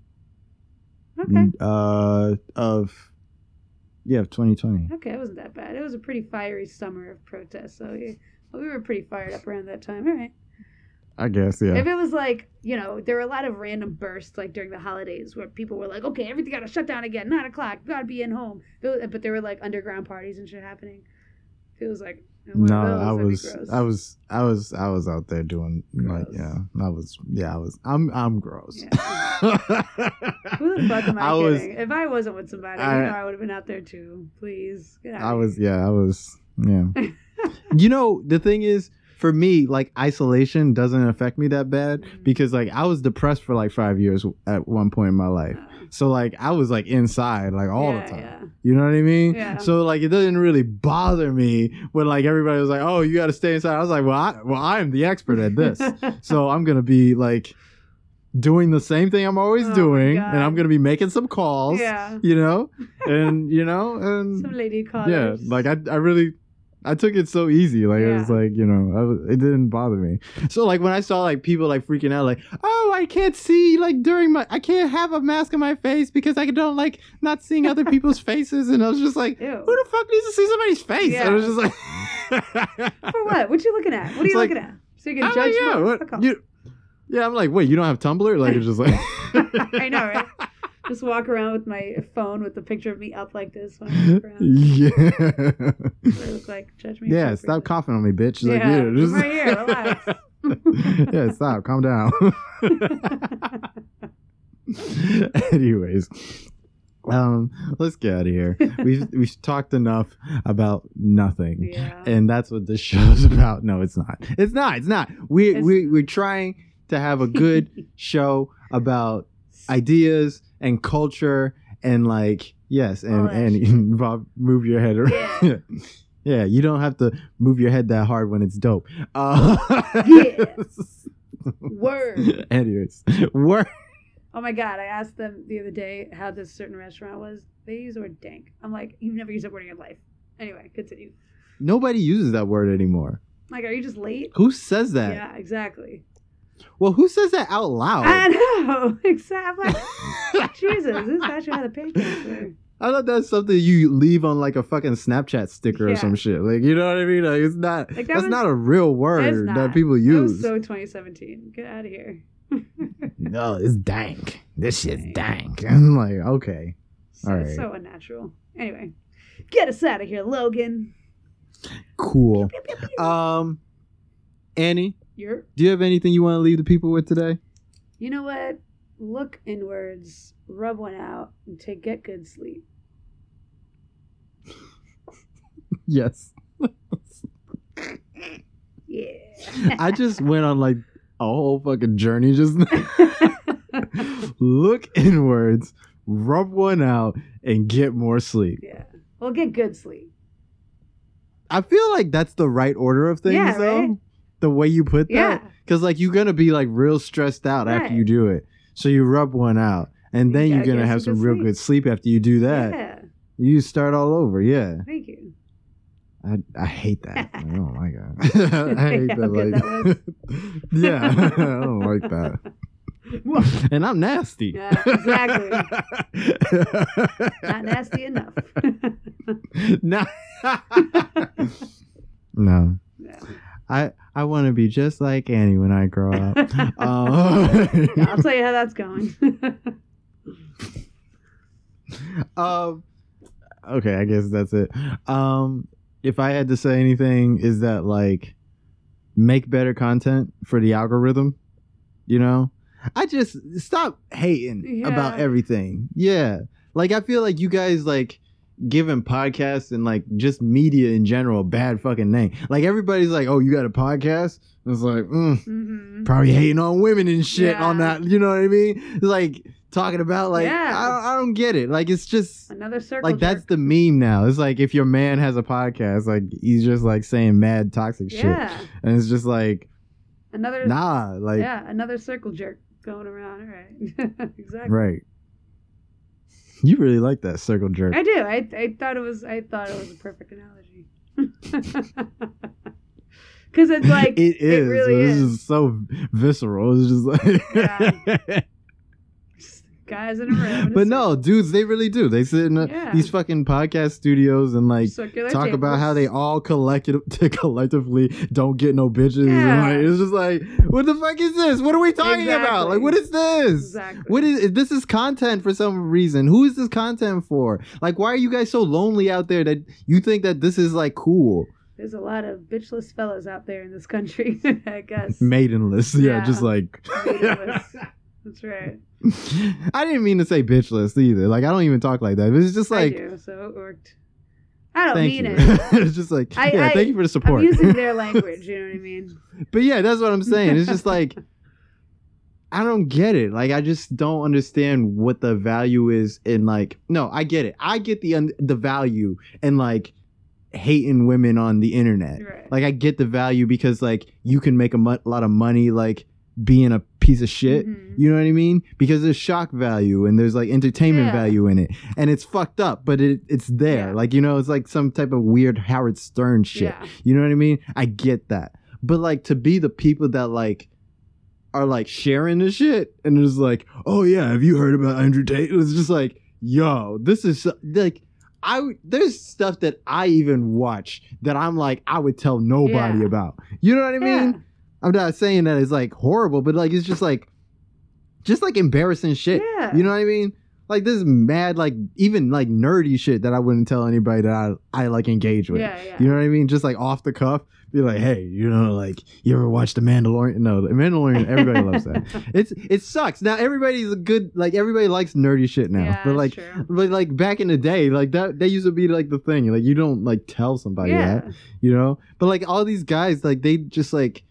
Okay. Uh, of yeah, of 2020. Okay, it wasn't that bad. It was a pretty fiery summer of protests, so we, well, we were pretty fired up around that time. All right. I guess yeah. If it was like, you know, there were a lot of random bursts like during the holidays where people were like, okay, everything got to shut down again, nine o'clock, got to be in home. But there were like underground parties and shit happening. It was like, no, I was. I was, I was, I was out there doing like, yeah, I was, yeah, I was, I'm, I'm gross. Who the fuck am I, I was, if I wasn't with somebody, I- you know I would have been out there too. Please. Get out I was, yeah, I was, yeah. you know, the thing is, for me, like isolation doesn't affect me that bad Mhm. because like I was depressed for like five years at one point in my life. Uh, So like I was like inside like all yeah, the time. Yeah. You know what I mean? Yeah. So like it doesn't really bother me when like everybody was like, "Oh, you got to stay inside." I was like, "Well, I, well, I'm the expert at this, so I'm gonna be like doing the same thing I'm always Oh doing, and I'm gonna be making some calls, yeah. you know, and you know, and Some lady called. yeah, like I, I really, I took it so easy. Like it was like you know, I was, it didn't bother me. So like when I saw like people like freaking out, like, oh, I can't see like during my, I can't have a mask on my face because I don't like not seeing other people's faces, and I was just like, Ew. who the fuck needs to see somebody's face? Yeah. And I was just like, For what? What you looking at? What are It's you like- looking at? So you can judge like, yeah, what, you, yeah, I'm like, wait, you don't have Tumblr? Like it's just like, I know, right? Just walk around with my phone with the picture of me up like this when I around. yeah, I look like. Judge me. yeah. Stop coughing on me, bitch. Like, Yeah, yeah, just- right here. Relax. yeah, stop. Calm down. Anyways, um, let's get out of here. We've we've talked enough about nothing, yeah. and that's what this show's about. No, it's not. It's not. It's not. We It's- we we're trying to have a good show about ideas and culture and like yes, and and. Bob, move your head around. Yeah, you don't have to move your head that hard when it's dope. Uh, Yeah. Word. Anyways, word. Oh my god! I asked them the other day how this certain restaurant was. They use the word dank. I'm like, you've never used that word in your life. Anyway, continue. Nobody uses that word anymore. Like, are you just late? Who says that? Yeah, exactly. Well, who says that out loud? I know exactly. Jesus, this is actually how the patients were. I thought that's something you leave on like a fucking Snapchat sticker or some shit. Like, you know what I mean? Like, it's not. Like, that that's was- not a real word that people That use. was so 2017. Get out of here. no, it's dank. This shit's Dank. I'm like, okay, so, All right. so unnatural. Anyway, get us out of here, Logan. cool. Um, Annie, You're. do you have anything you want to leave the people with today? You know what? Look inwards, rub one out, and take get good sleep. Yes. Yeah. I just went on like a whole fucking journey just now. Look inwards, rub one out, and get more sleep. Yeah. Well, get good sleep. I feel like that's the right order of things, Yeah, though. right? The way you put that, Yeah. because like you're gonna be like real stressed out after you do it. So you rub one out, and You then you're gonna have some good real sleep. good sleep after you do that. Yeah. You start all over. Yeah, Thank you. I I hate that. Like, oh my god, I hate How that. Like, yeah, I don't like that. And I'm nasty. Yeah, exactly. Not nasty enough. no. no. Yeah. I I want to be just like Annie when I grow up. Yeah, Um, I'll tell you how that's going. um, okay, I guess that's it. Um, if I had to say anything, is that like make better content for the algorithm? You know, I just stop hating about everything. Yeah, like I feel like you guys like giving podcasts and like just media in general a bad fucking name. Like everybody's like, "Oh, you got a podcast?" It's like, mm, hmm probably hating on women and shit Yeah. on that. You know what I mean? Like talking about like Yeah. I, don't, I don't get it. Like it's just Another circle. like that's the meme now. It's like if your man has a podcast, like he's just like saying mad toxic shit, and it's just like Another. nah, like yeah, another circle jerk going around. All right. exactly. right. You really like that circle jerk. I do. I I thought it was. I thought it was a perfect analogy. Because it's like it is. really it's is. just so visceral. It's just like, Yeah. guys in a room. but no, dudes, they really do. They sit in uh Yeah. these fucking podcast studios and like Circular talk about how they all collective collectively don't get no bitches. Yeah. like, it's just like, what the fuck is this? What are we talking about? Like, what is this? Exactly. What is this? Is content for some reason? Who is this content for? Like, why are you guys so lonely out there that you think that this is like cool? There's a lot of bitchless fellas out there in this country. I guess. Maidenless, yeah, Yeah. just like. Maidenless. That's right. I didn't mean to say bitchless either. Like, I don't even talk like that. It's just like I do. So it worked. I don't mean you. it. it's just like, I- yeah, I- thank you for the support. I'm using their language. You know what I mean? But yeah, that's what I'm saying. It's just like I don't get it. Like I just don't understand what the value is in like no, I get it. I get the un- the value in like hating women on the internet. Right. Like I get the value because like you can make a mu- lot of money like being a piece of shit. Mhm. You know what I mean? Because there's shock value and there's like entertainment Yeah. value in it. And it's fucked up, but it it's there. Yeah. Like you know, it's like some type of weird Howard Stern shit. Yeah. You know what I mean? I get that. But like to be the people that like are like sharing the shit and it's like, oh yeah, have you heard about Andrew Tate? It was just like, yo, this is like I there's stuff that I even watch that I'm like I would tell nobody Yeah. about. You know what I mean? I'm not saying that it's like horrible, but like it's just like just like embarrassing shit. Yeah. You know what I mean? Like this mad like even like nerdy shit that I wouldn't tell anybody that I I like engage with. Yeah. Yeah. You know what I mean? Just like off the cuff, be like, hey, you know, like you ever watch The Mandalorian? No, The Mandalorian, everybody loves that. It's it sucks. Now everybody's a good like everybody likes nerdy shit now. Yeah, but like true. but like back in the day, like that that used to be like the thing. Like you don't like tell somebody yeah. that, you know? But like all these guys, like they just like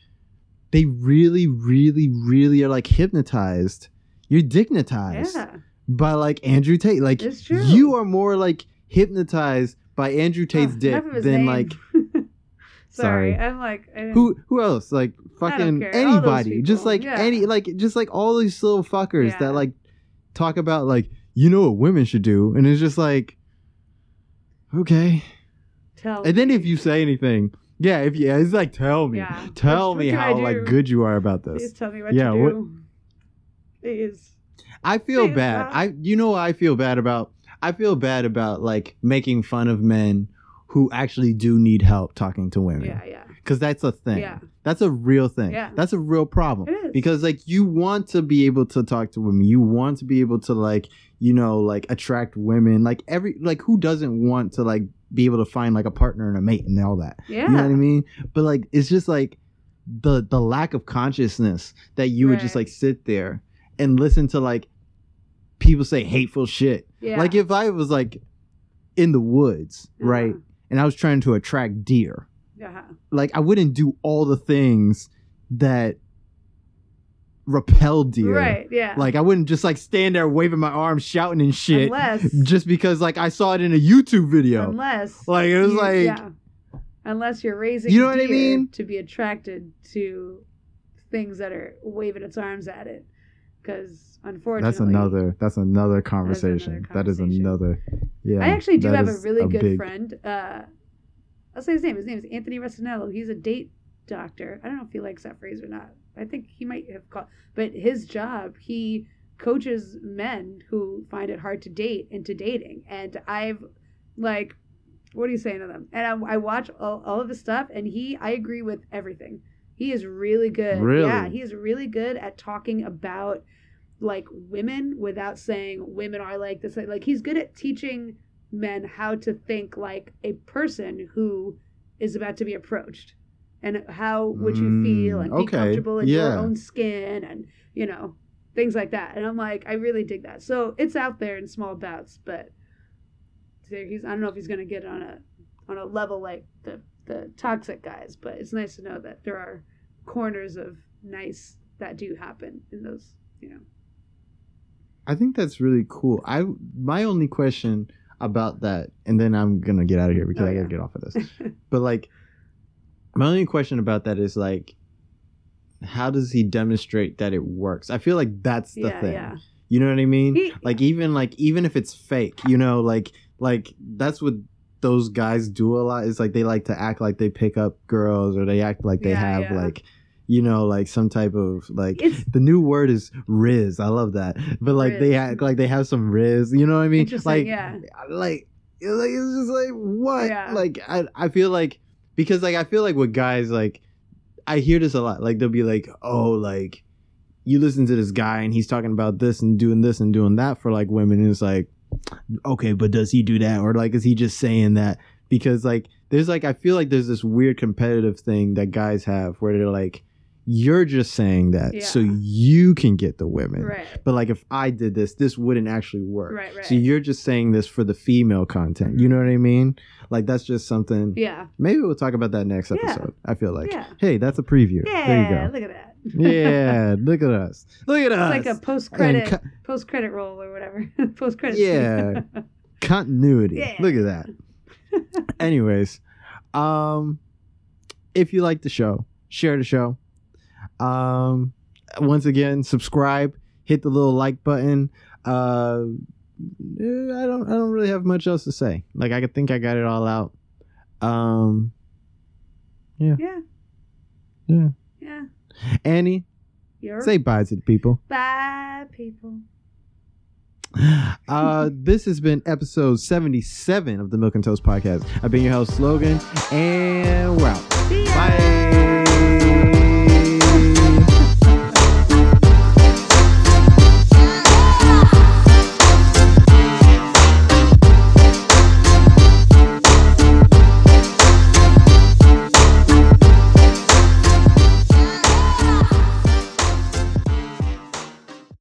they really, really, really are like hypnotized. You're dignitized Yeah. by like Andrew Tate. Like you are more like hypnotized by Andrew Tate's Oh, dick enough of his than name. like Sorry, Sorry. I'm like who who else? Like fucking care. All those anybody. Just like Yeah. any like just like all these little fuckers Yeah. that like talk about like you know what women should do and it's just like okay. tell. And then if you say anything, yeah, if you, yeah, it's like tell me. Yeah. Tell What- me what how like good you are about this. please tell me what Yeah, to what- do. Please. I feel Please bad. I you know what I feel bad about? I feel bad about like making fun of men who actually do need help talking to women. Yeah. Yeah. Cuz that's a thing. Yeah. That's a real thing. Yeah. That's a real problem. It is. Because like you want to be able to talk to women. You want to be able to like, you know, like attract women. Like every like who doesn't want to like be able to find like a partner and a mate and all that. Yeah. You know what I mean? But like it's just like the the lack of consciousness that you would just like sit there and listen to like people say hateful shit. Yeah. Like if I was like in the woods, Uh-huh. right? And I was trying to attract deer. Yeah. Like I wouldn't do all the things that repel deer. Right. Yeah. Like I wouldn't just like stand there waving my arms, shouting and shit, unless just because like I saw it in a YouTube video. unless Like, it was you- like- yeah. unless you're raising You know what I mean? to be attracted to things that are waving its arms at it because unfortunately That's another. That's another conversation. That is conversation. another. Yeah. I actually do have a is really good big- friend. Uh, I'll say his name. His name is Anthony Resinello. He's a date doctor. I don't know if he likes that phrase or not. I think he might have called, but his job, he coaches men who find it hard to date into dating. And I've like, what are you saying to them? And I, I watch all, all of his stuff, and he, I agree with everything. He is really good. Really? Yeah, he is really good at talking about like women without saying women are like this. Like he's good at teaching men how to think like a person who is about to be approached and how would you feel and be Mm, okay, comfortable in your own skin and you know things like that and i'm like i really dig that so it's out there in small bouts but he's i don't know if he's going to get on a on a level like the the toxic guys but it's nice to know that there are corners of nice that do happen in those you know I think that's really cool. I my only question about that, and then I'm gonna get out of here because Oh, I gotta get off of this. but like, my only question about that is like, how does he demonstrate that it works? I feel like that's the yeah thing. yeah You know what I mean? He- like even like even if it's fake, you know, like like that's what those guys do a lot. Is like they like to act like they pick up girls or they act like they Yeah, have like you know like some type of like it's the new word is riz. I love that. But like they Riz. act like they have some riz. You know what I mean? Like yeah. like it's like it's just like what? Yeah. Like I I feel like because like I feel like with guys like I hear this a lot. Like they'll be like, oh, like you listen to this guy and he's talking about this and doing this and doing that for like women. And it's like, okay, but does he do that? Or like, is he just saying that? Because like, there's like, I feel like there's this weird competitive thing that guys have where they're like, you're just saying that so you can get the women. right But like, if I did this, this wouldn't actually work. right right So you're just saying this for the female content. You know what I mean? Like, that's just something. yeah Maybe we'll talk about that next Yeah. episode. I feel like, Yeah. hey, that's a preview. yeah there you go. look at that Yeah, look at us. Look at us. it's like a post credit co- post credit roll or whatever post credit Yeah. continuity. Yeah. Look at that. Anyways, um, if you like the show, share the show. Um, once again, subscribe. Hit the little like button. Uh, eh, I don't. I don't really have much else to say. Like I think I got it all out. Um, yeah yeah. yeah Yeah. Annie, you're say bye to the people. bye people Uh, this has been episode 77 of the Milk and Toast Podcast. I've been your host, Logan, and we're out. Bye.